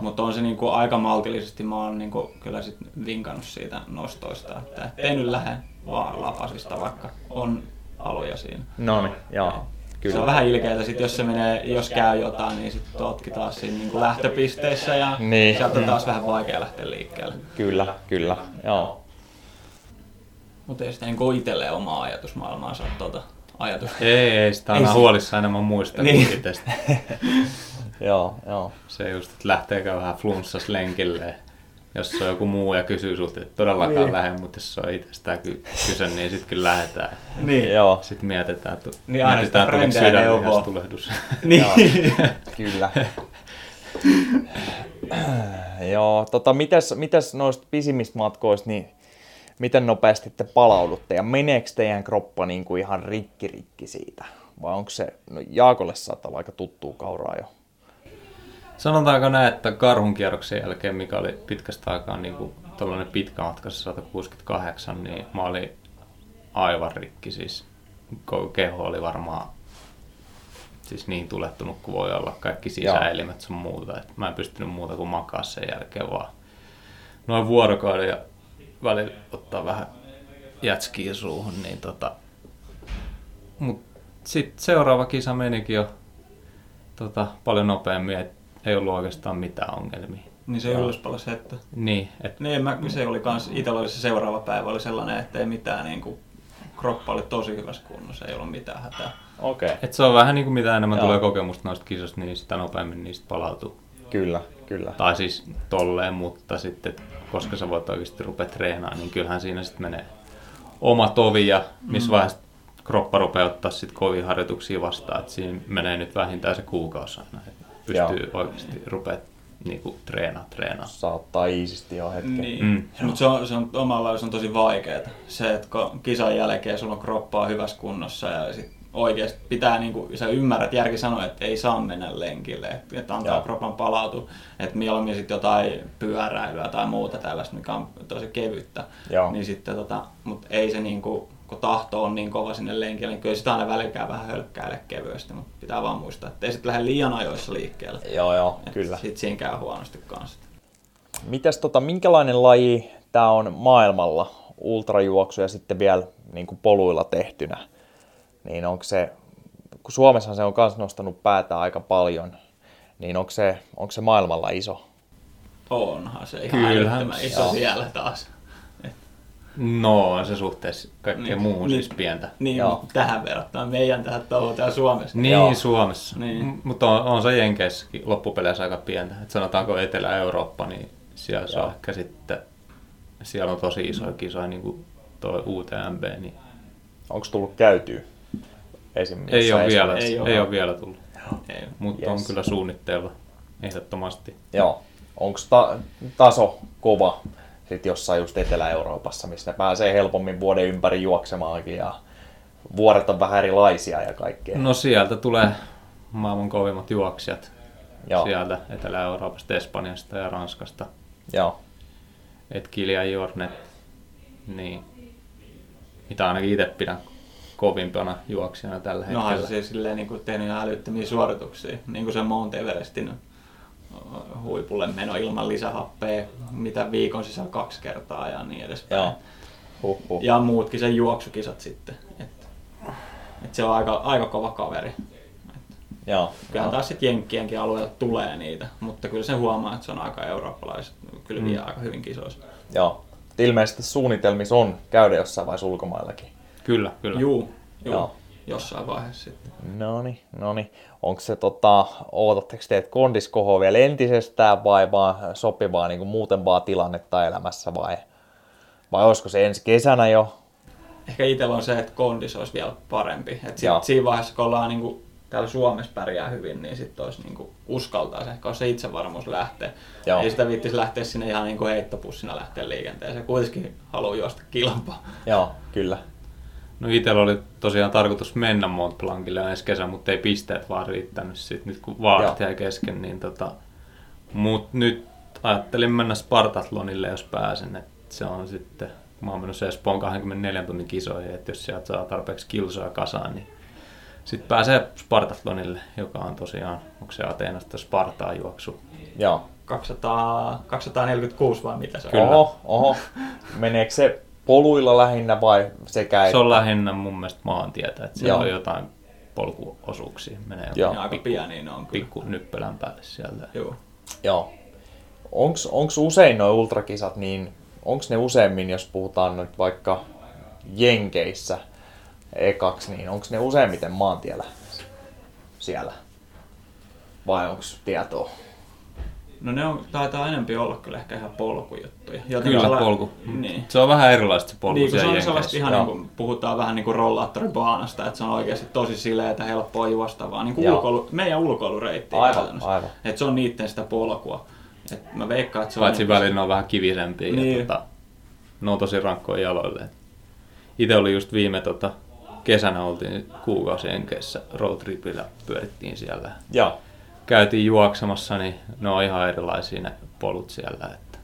Mutta on se niinku aika maltillisesti, mä oon niinku kyllä sit vinkannut siitä nostoista, että ei nyt lähde vaan lapasista, vaikka on haluja siinä. No niin, joo. Kyllä. Se on vähän ilkeää, sit jos se menee, jos käy jotain, niin sitten ootkin taas siinä niin lähtöpisteissä ja Niin. sieltä on taas vähän vaikea lähteä liikkeelle. Kyllä, kyllä, joo. Mutta ei sitä niin itselleen omaa ajatusmaailmaa saa tuota ajatusta. Ei, ei sitä aina huolissa enemmän muista Niin. kuin itsestä. <laughs> Joo, joo. Se just, että lähteekö vähän flunssas lenkille. Jos se on joku muu ja kysyy sulta, että todellakaan Niin. lähde, mutta jos se on itsestään ky- kyse, niin sitten kyllä lähdetään. Niin. Joo, Sitten mietitään, että Niin aina mietitään, neuvoo. sydänlihastulehdus. Niin. kyllä. <clears throat> joo, tota, mites, mites noista pisimmistä matkoista, niin miten nopeasti te palaudutte ja meneekö teidän kroppa niin kuin ihan rikki rikki siitä? Vai onko se, no Jaakolle saattaa olla aika tuttuu kauraa jo. Sanotaanko näin, että karhun kierroksen jälkeen, mikä oli pitkästä aikaa niin kuin tuollainen pitkä matka, se 168, niin mä olin aivan rikki. Siis keho oli varmaan siis niin tulettunut kuin voi olla. Kaikki sisäelimet sun muuta. Et mä en pystynyt muuta kuin makaa sen jälkeen vaan noin vuorokauden ja välillä ottaa vähän jätskiä suuhun. Niin tota... Mut sitten seuraava kisa menikin jo tota, paljon nopeammin, ei ollut oikeastaan mitään ongelmia. niin se ylöspalas hetto. Niin, et, Niin, mä, se oli kans, itellä oli se seuraava päivä oli sellainen, että ei mitään niin kuin, kroppa oli tosi hyvässä kunnossa, ei ollut mitään hätää. Okei, okay. et se on vähän niin kuin mitä enemmän Joo. tulee kokemusta noista kisoista, niin sitä nopeammin niistä palautuu. kyllä, kyllä. Tai siis tolleen, mutta sitten koska sä voit oikeasti rupea treenaamaan, niin kyllähän siinä sitten menee oma tovi ja missä mm. vaiheessa kroppa rupeaa ottaa sit kovia harjoituksia vastaan. Et siinä menee nyt vähintään se kuukausi aina, että pystyy Joo. oikeasti rupeaa niinku treenaa, treenaa. Saa ottaa iisisti jo hetken. Niin. Mm. Mutta se on, se on omalla lailla se on tosi vaikeaa. Se, että kun kisan jälkeen sulla on kroppa on hyvässä kunnossa ja sit oikeasti pitää, niin kuin, sä ymmärrät, järki sanoo, että ei saa mennä lenkille, että, että antaa Joo. Joo. kropan palautua. Että mieluummin sitten jotain pyöräilyä tai muuta tällaista, mikä on tosi kevyttä. Joo. Niin sitten, tota, mutta ei se niin kuin, kun tahto on niin kova sinne lenkille, niin kyllä sitä aina välillä vähän hölkkäile kevyesti, mutta pitää vaan muistaa, että ei sitten lähde liian ajoissa liikkeelle. Joo, joo, kyllä. Sitten siinä käy huonosti kanssa. Mitäs tota, minkälainen laji tämä on maailmalla, ultrajuoksu ja sitten vielä niin kuin poluilla tehtynä? Niin onko se, kun Suomessa se on myös nostanut päätä aika paljon, niin onko se, onko se maailmalla iso? Onhan se ihan Kyllähän iso on. siellä taas. No, on se suhteessa kaikkeen Niin. muuhun Niin. siis pientä. Niin, Joo. tähän verrattuna meidän tähän touhuun täällä Suomessa. Niin, Joo. Suomessa. Niin. M- Mutta on, on se Jenkeissäkin loppupeleissä aika pientä. Et sanotaanko Etelä-Eurooppa, niin siellä Joo. on ehkä sitten, siellä on tosi isoja kisoja, niin kuin tuo UTMB, niin Onko tullut käytyä? Esimerkiksi ei ole, vielä, ei, ole. ei ole vielä tullut. Ei. Mutta on Yes. kyllä suunnitteilla ehdottomasti. Joo. Onko ta- taso kova sit jossain just Etelä-Euroopassa, missä ne pääsee helpommin vuoden ympäri juoksemaankin ja vuoret on vähän erilaisia ja kaikkea. No sieltä tulee maailman kovimmat juoksijat. Joo. Sieltä Etelä-Euroopasta, Espanjasta ja Ranskasta. Joo. Et Kilian Jornet, niin mitä ainakin itse pidän kovimpana juoksijana tällä No hetkellä. on se silleen niin kuin tehnyt ihan älyttömiä suorituksia. Niin kuin se Mount Everestin huipulle meno ilman lisähappea, mitä viikon sisällä kaksi kertaa ja niin edespäin. Joo. Huhhuh. Ja muutkin sen juoksukisat sitten. Et, et se on aika, aika kova kaveri. Joo. Kyllähän taas sitten Jenkkienkin alueella tulee niitä, mutta kyllä se huomaa, että se on aika eurooppalaiset. Kyllä vie aika hyvin kisoissa. Joo. Ilmeisesti suunnitelmissa on käydä jossain vaiheessa ulkomaillakin. Kyllä, kyllä. Juu, juu. Joo. jossain vaiheessa sitten. Noni, noni. Onko se tota, ootatteko te, että kondis kohoaa vielä entisestään vai vaan sopivaa niin kuin muuten vaan tilannetta elämässä vai, vai olisiko se ensi kesänä jo? Ehkä itsellä on se, että kondis olisi vielä parempi. Et sit, siinä vaiheessa, kun ollaan niinku, täällä Suomessa pärjää hyvin, niin sitten olisi niinku, uskaltaa se, ehkä se itsevarmuus lähteä. Joo. Ei sitä viittisi lähteä sinne ihan niinku heittopussina lähteä liikenteeseen. Kuitenkin haluaa juosta kilpaa. Joo, kyllä. No itsellä oli tosiaan tarkoitus mennä Mont Blancille ensi kesä, mutta ei pisteet vaan riittänyt sit nyt kun vaarat jäi kesken, niin tota, mut nyt ajattelin mennä Spartathlonille, jos pääsen, että se on sitten mä oon menossa Espoon 24 tunnin kisoihin, että jos sieltä saa tarpeeksi kilsoja kasaan, niin sitten pääsee Spartathlonille, joka on tosiaan, onko se Ateenasta Spartaa juoksu. Joo. 200, 246 vai mitä se on? Kyllä. Oho, oho. Meneekö se poluilla lähinnä vai sekä Se on lähinnä mun mielestä maantietä, että siellä Joo. on jotain polkuosuuksia. Menee Joo. Ja aika pieni ne on kyllä. pikku nyppelän päälle sieltä. Joo. Joo. Onks, onks usein nuo ultrakisat, niin onks ne useimmin, jos puhutaan nyt vaikka Jenkeissä ekaksi, niin onks ne useimmiten maantiellä siellä? Vai onks tietoa? No ne on, taitaa enempi olla kyllä ehkä ihan polkujuttuja. Jotenkin Kyllä sella- polku. Niin. Se on vähän erilaista se polku Niin, kun se on sellaista ihan niin kuin, puhutaan vähän niin kuin rollaattoribaanasta, että se on oikeasti tosi sileätä, helppoa juostavaa. Niin kuin Joo. ulkoilu, meidän ulkoilureitti Aivan, aivan. Että se on niitten sitä polkua. Et mä veikkaan, että se Paitsi on... välillä ne on vähän kivisempiä Niin. ja tota, ne on tosi rankkoja jaloille. Itse oli just viime tota, kesänä oltiin kuukausi Jenkeissä roadtripillä, pyörittiin siellä. Joo. Käytiin juoksemassa, niin ne on ihan erilaisia ne polut siellä. Että.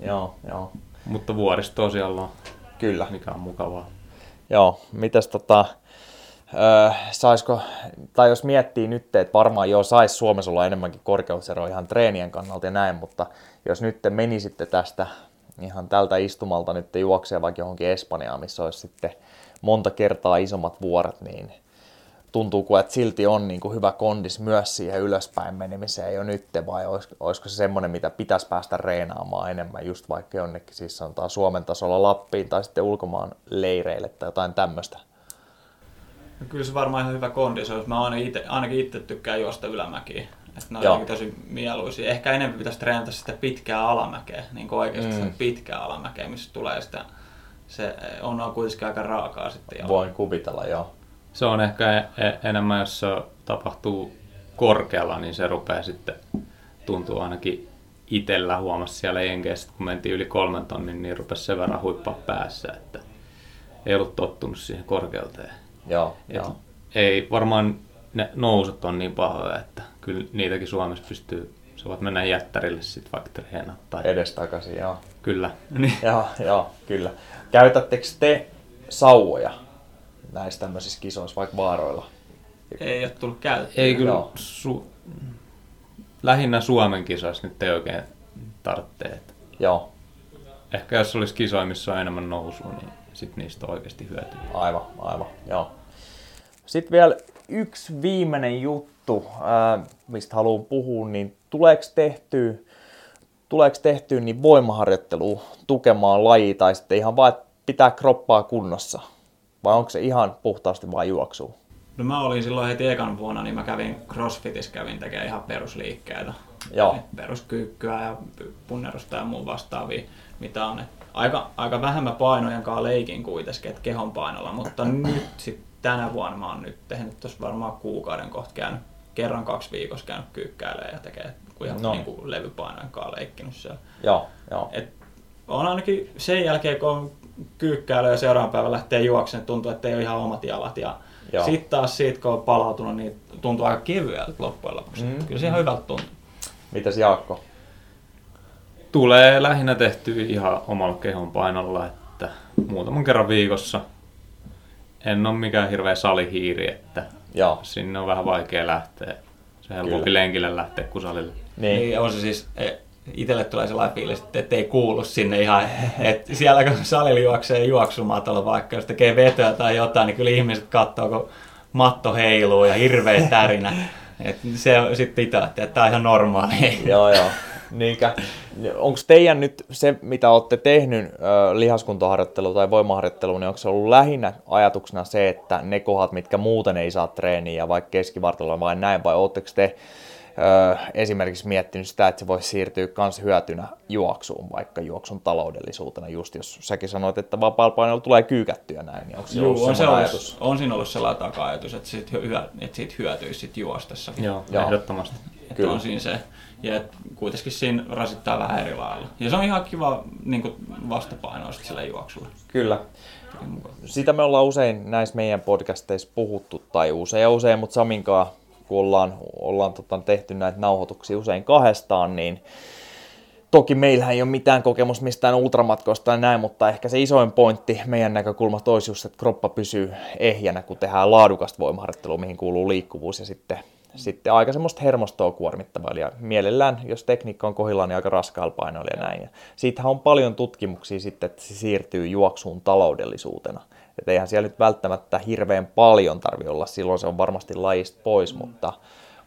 Joo, joo. Mutta vuoristoa siellä on, Kyllä. mikä on mukavaa. Joo, mitäs tota, öö, saisiko, tai jos miettii nyt, että varmaan joo, sais Suomessa olla enemmänkin korkeuseroa ihan treenien kannalta ja näin, mutta jos nyt te menisitte tästä ihan tältä istumalta nyt juoksee vaikka johonkin Espanjaan, missä olisi sitten monta kertaa isommat vuoret, niin tuntuuko, että silti on niin kuin hyvä kondis myös siihen ylöspäin menemiseen jo nyt, vai olis- olisiko se semmoinen, mitä pitäisi päästä reenaamaan enemmän, just vaikka jonnekin siis sanotaan Suomen tasolla Lappiin tai sitten ulkomaan leireille tai jotain tämmöistä. No Kyllä se varmaan ihan hyvä kondis olisi. Mä aina ite, ainakin itse tykkään juosta ylämäkiä. Että ne on Joo. tosi mieluisia. Ehkä enemmän pitäisi treenata sitä pitkää alamäkeä, niin kuin oikeasti Mm. sitä pitkää alamäkeä, missä tulee sitä, se on, on kuitenkin aika raakaa sitten. Voin kuvitella, joo. Se on ehkä e- e- enemmän, jos se tapahtuu korkealla, niin se rupeaa sitten tuntuu ainakin itellä huomasi siellä Jenkeissä, kun mentiin yli kolmen tonnin, niin rupesi sen verran huippaa päässä, että ei ollut tottunut siihen korkeuteen. Joo, Et joo. ei varmaan ne nousut on niin pahoja, että kyllä niitäkin Suomessa pystyy, sä voit mennä jättärille sitten vaikka treenaa. Tai Edestakaisin, joo. Kyllä. Niin. <laughs> joo, joo, kyllä. Käytättekö te sauvoja näissä tämmöisissä kisoissa, vaikka vaaroilla? Ei ole tullut käytettyä. Ei kyllä Joo. su- lähinnä Suomen kisoissa nyt ei oikein tarvitse. Joo, Ehkä jos olisi kisoja, missä on enemmän nousua, niin sit niistä on oikeasti hyötyä. aivan, aivan, joo. Sitten vielä yksi viimeinen juttu, ää, mistä haluan puhua, niin tuleeko tehtyä, tuleeko tehtyä niin voimaharjoittelua tukemaan lajia tai sitten ihan vaan että pitää kroppaa kunnossa? Vai onko se ihan puhtaasti vain juoksua? No mä olin silloin heti ekan vuonna, niin mä kävin CrossFitissä, kävin tekemään ihan perusliikkeitä. Joo. Peruskyykkyä ja punnerusta ja muun vastaavia, mitä on. Et aika, aika vähemmän painojen kanssa leikin kuitenkin, että kehon painolla, mutta nyt sit tänä vuonna mä oon nyt tehnyt tuossa varmaan kuukauden kohta käynyt kerran kaksi viikossa käynyt kyykkäilemään ja tekee ihan No. no. niin kuin levypainojen kanssa leikkinyt siellä. Joo, joo. Et on ainakin sen jälkeen, kun on kyykkäily ja seuraavan päivän lähtee juoksemaan, tuntuu, että ei ole ihan omat jalat. Ja sitten taas siitä, kun on palautunut, niin tuntuu aika kevyeltä loppujen lopuksi. Mm. Kyllä se ihan hyvältä tuntuu. Mitäs Jaakko? Tulee lähinnä tehty ihan omalla kehon painolla, että muutaman kerran viikossa. En ole mikään hirveä salihiiri, että Joo. sinne on vähän vaikea lähteä. Se helpompi Kyllä. lenkille lähteä kuin salille. Niin. Niin on se siis, e, itselle tulee sellainen fiilis, että ei kuulu sinne ihan, että siellä kun salilla juoksee juoksumatolla vaikka, jos tekee vetoa tai jotain, niin kyllä ihmiset katsoo, kun matto heiluu ja hirveä tärinä. Et se sitten pitää, että tämä on ihan normaali. Joo, joo. Niinkä. Onko teidän nyt se, mitä olette tehnyt lihaskuntoharjoittelu tai voimaharjoittelu, niin onko se ollut lähinnä ajatuksena se, että ne kohdat, mitkä muuten ei saa treeniä vaikka keskivartalolla vai näin, vai oletteko te ö, esimerkiksi miettinyt sitä, että se voisi siirtyä myös hyötynä juoksuun, vaikka juoksun taloudellisuutena, just jos säkin sanoit, että vapaalla painolla tulee kyykättyä näin, niin onko se Joo, on, se ollut, ajatus? on siinä ollut sellainen taka-ajatus, että siitä, hyö, että siitä hyötyisi sit juostessa. Joo, Joo. Joo. ehdottomasti. Että Kyllä. on siinä se. Ja kuitenkin siinä rasittaa vähän eri lailla. Ja se on ihan kiva niin vastapainoa sit sille juoksulle. Kyllä. Sitä me ollaan usein näissä meidän podcasteissa puhuttu, tai usein ja usein, mutta Saminkaan, kun ollaan, ollaan tota, tehty näitä nauhoituksia usein kahdestaan, niin Toki meillähän ei ole mitään kokemusta mistään ultramatkoista ja näin, mutta ehkä se isoin pointti meidän näkökulma olisi just, että kroppa pysyy ehjänä, kun tehdään laadukasta voimaharjoittelua, mihin kuuluu liikkuvuus ja sitten, sitten aika semmoista hermostoa kuormittavaa. Ja mielellään, jos tekniikka on kohdillaan, niin aika raskaalla painoilla ja näin. Ja siitähän on paljon tutkimuksia sitten, että se siirtyy juoksuun taloudellisuutena. Että eihän siellä nyt välttämättä hirveän paljon tarvi olla, silloin se on varmasti lajista pois, mm. mutta,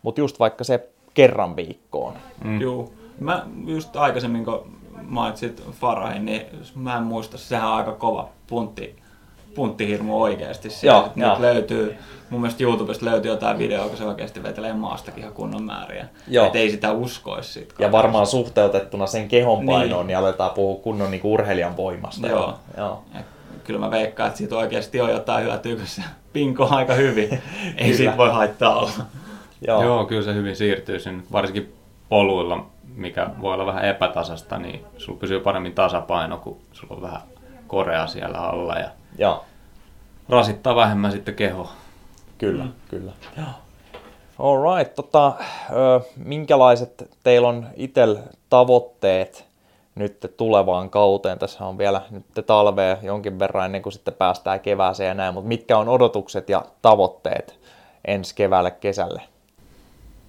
mutta just vaikka se kerran viikkoon. Mm. Joo. Mä just aikaisemmin, kun mainitsit Farahin, niin mä en muista, sehän on aika kova puntti, punttihirmu oikeasti. Joo, Nyt löytyy, mun mielestä YouTubesta löytyy jotain videoa, kun se oikeasti vetelee maastakin ihan kunnon määriä. Joo. Et ei sitä uskoisi sit. Ja varmaan suhteutettuna sen kehon painoon, niin, niin aletaan puhua kunnon niin urheilijan voimasta. Joo. Joo. Et kyllä mä veikkaan, että siitä oikeasti on jotain hyötyä, kun se pinko aika hyvin. ei siitä voi haittaa olla. Joo. Joo, kyllä se hyvin siirtyy sinne, varsinkin poluilla, mikä voi olla vähän epätasasta, niin sulla pysyy paremmin tasapaino, kun sulla on vähän korea siellä alla ja Joo. rasittaa vähemmän sitten keho. Kyllä, mm. kyllä. Joo. Alright, tota, ö, minkälaiset teillä on itsellä tavoitteet nyt tulevaan kauteen? Tässä on vielä nyt talvea jonkin verran ennen kuin sitten päästään kevääseen ja näin, mutta mitkä on odotukset ja tavoitteet ensi keväälle, kesälle?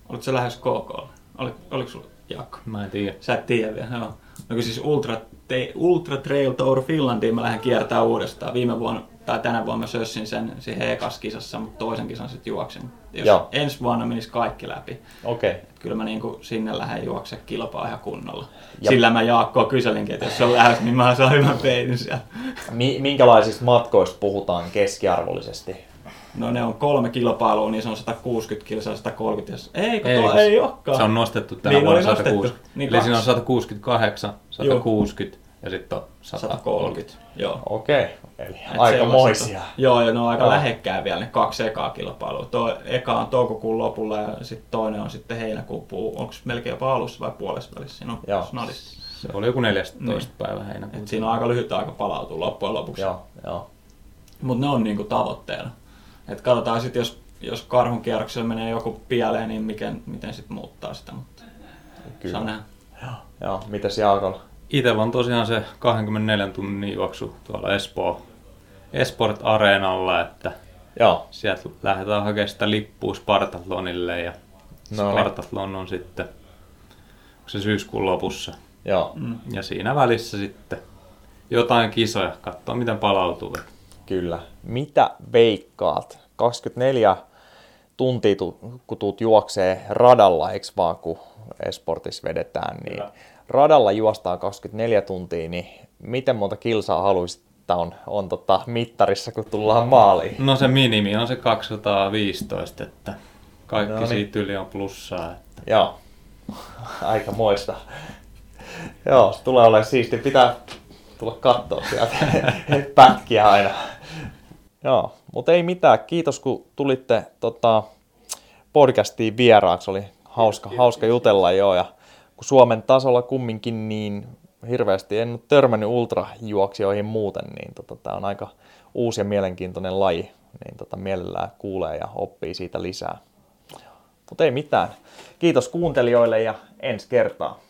Oletko se lähes KK? Oliko, oliko sulla Jaakko? Mä en tiedä. Sä et tiedä vielä, joo. No siis Ultra, te, Ultra Trail Tour Finlandiin mä lähden kiertää uudestaan. Viime vuonna tai tänä vuonna mä sössin sen siihen ekas kisassa, mutta toisen kisan sitten juoksin. Jos Joo. ensi vuonna menisi kaikki läpi. Okay. Kyllä mä niinku sinne lähden juokse kilpaa ihan kunnolla. Ja. Sillä mä Jaakkoa kyselinkin, että jos se on lähes, niin mä saan hyvän peitin siellä. Minkälaisista matkoista puhutaan keskiarvollisesti? No ne on kolme kilpailua, niin se on 160 kilsaa, 130. Jos... Ei, kun ei, tuo ei olekaan. Se on nostettu tänä niin, vuonna 160. Niin Eli siinä on 168, 160 Joo. Ja sitten on 130. 130. Joo. Okei, okay. eli Et aika moisia. Joo, ja ne on aika lähekkää vielä ne kaksi ekaa kilpailua. Tuo eka on toukokuun lopulla ja sitten toinen on sitten heinäkuun puu. Onko melkein jopa alussa vai puolessa välissä? Siinä on Joo. Se oli joku 14 niin. päivä heinäkuuta. siinä on aika lyhyt aika palautua loppujen lopuksi. Joo, joo. Mutta ne on niinku tavoitteena. Et katsotaan sitten, jos, jos karhun kierroksella menee joku pieleen, niin miten, miten sitten muuttaa sitä. Mutta Kyllä. Saa Joo. Joo. Mitäs Jaakolla? Itsellä on tosiaan se 24 tunnin juoksu tuolla Espoo Esport Areenalla, että Joo. sieltä lähdetään hakemaan sitä lippua Spartatlonille ja no, niin. Spartatlon on sitten onko se syyskuun lopussa. Joo. Mm. Ja siinä välissä sitten jotain kisoja, katsoa miten palautuu. Kyllä. Mitä veikkaat? 24 tuntia, kun tuut juoksee radalla, eikö vaan, kun esportissa vedetään, niin Kyllä. Radalla juostaan 24 tuntia, niin miten monta kilsaa haluaisit, että on, on tota, mittarissa, kun tullaan maaliin? No se minimi on se 215, että kaikki no niin. siitä yli on plussaa. Että... Joo, aika moista. Joo, se tulee olemaan siisti. Pitää tulla katsoa sieltä <laughs> pätkiä aina. Joo, mutta ei mitään. Kiitos kun tulitte tota, podcastiin vieraaksi. Oli hauska, hauska jutella jo. Ja kun Suomen tasolla kumminkin niin hirveästi en törmännyt ultrajuoksijoihin muuten, niin tota, tämä on aika uusi ja mielenkiintoinen laji. Niin tota, mielellään kuulee ja oppii siitä lisää. Mutta ei mitään. Kiitos kuuntelijoille ja ensi kertaa.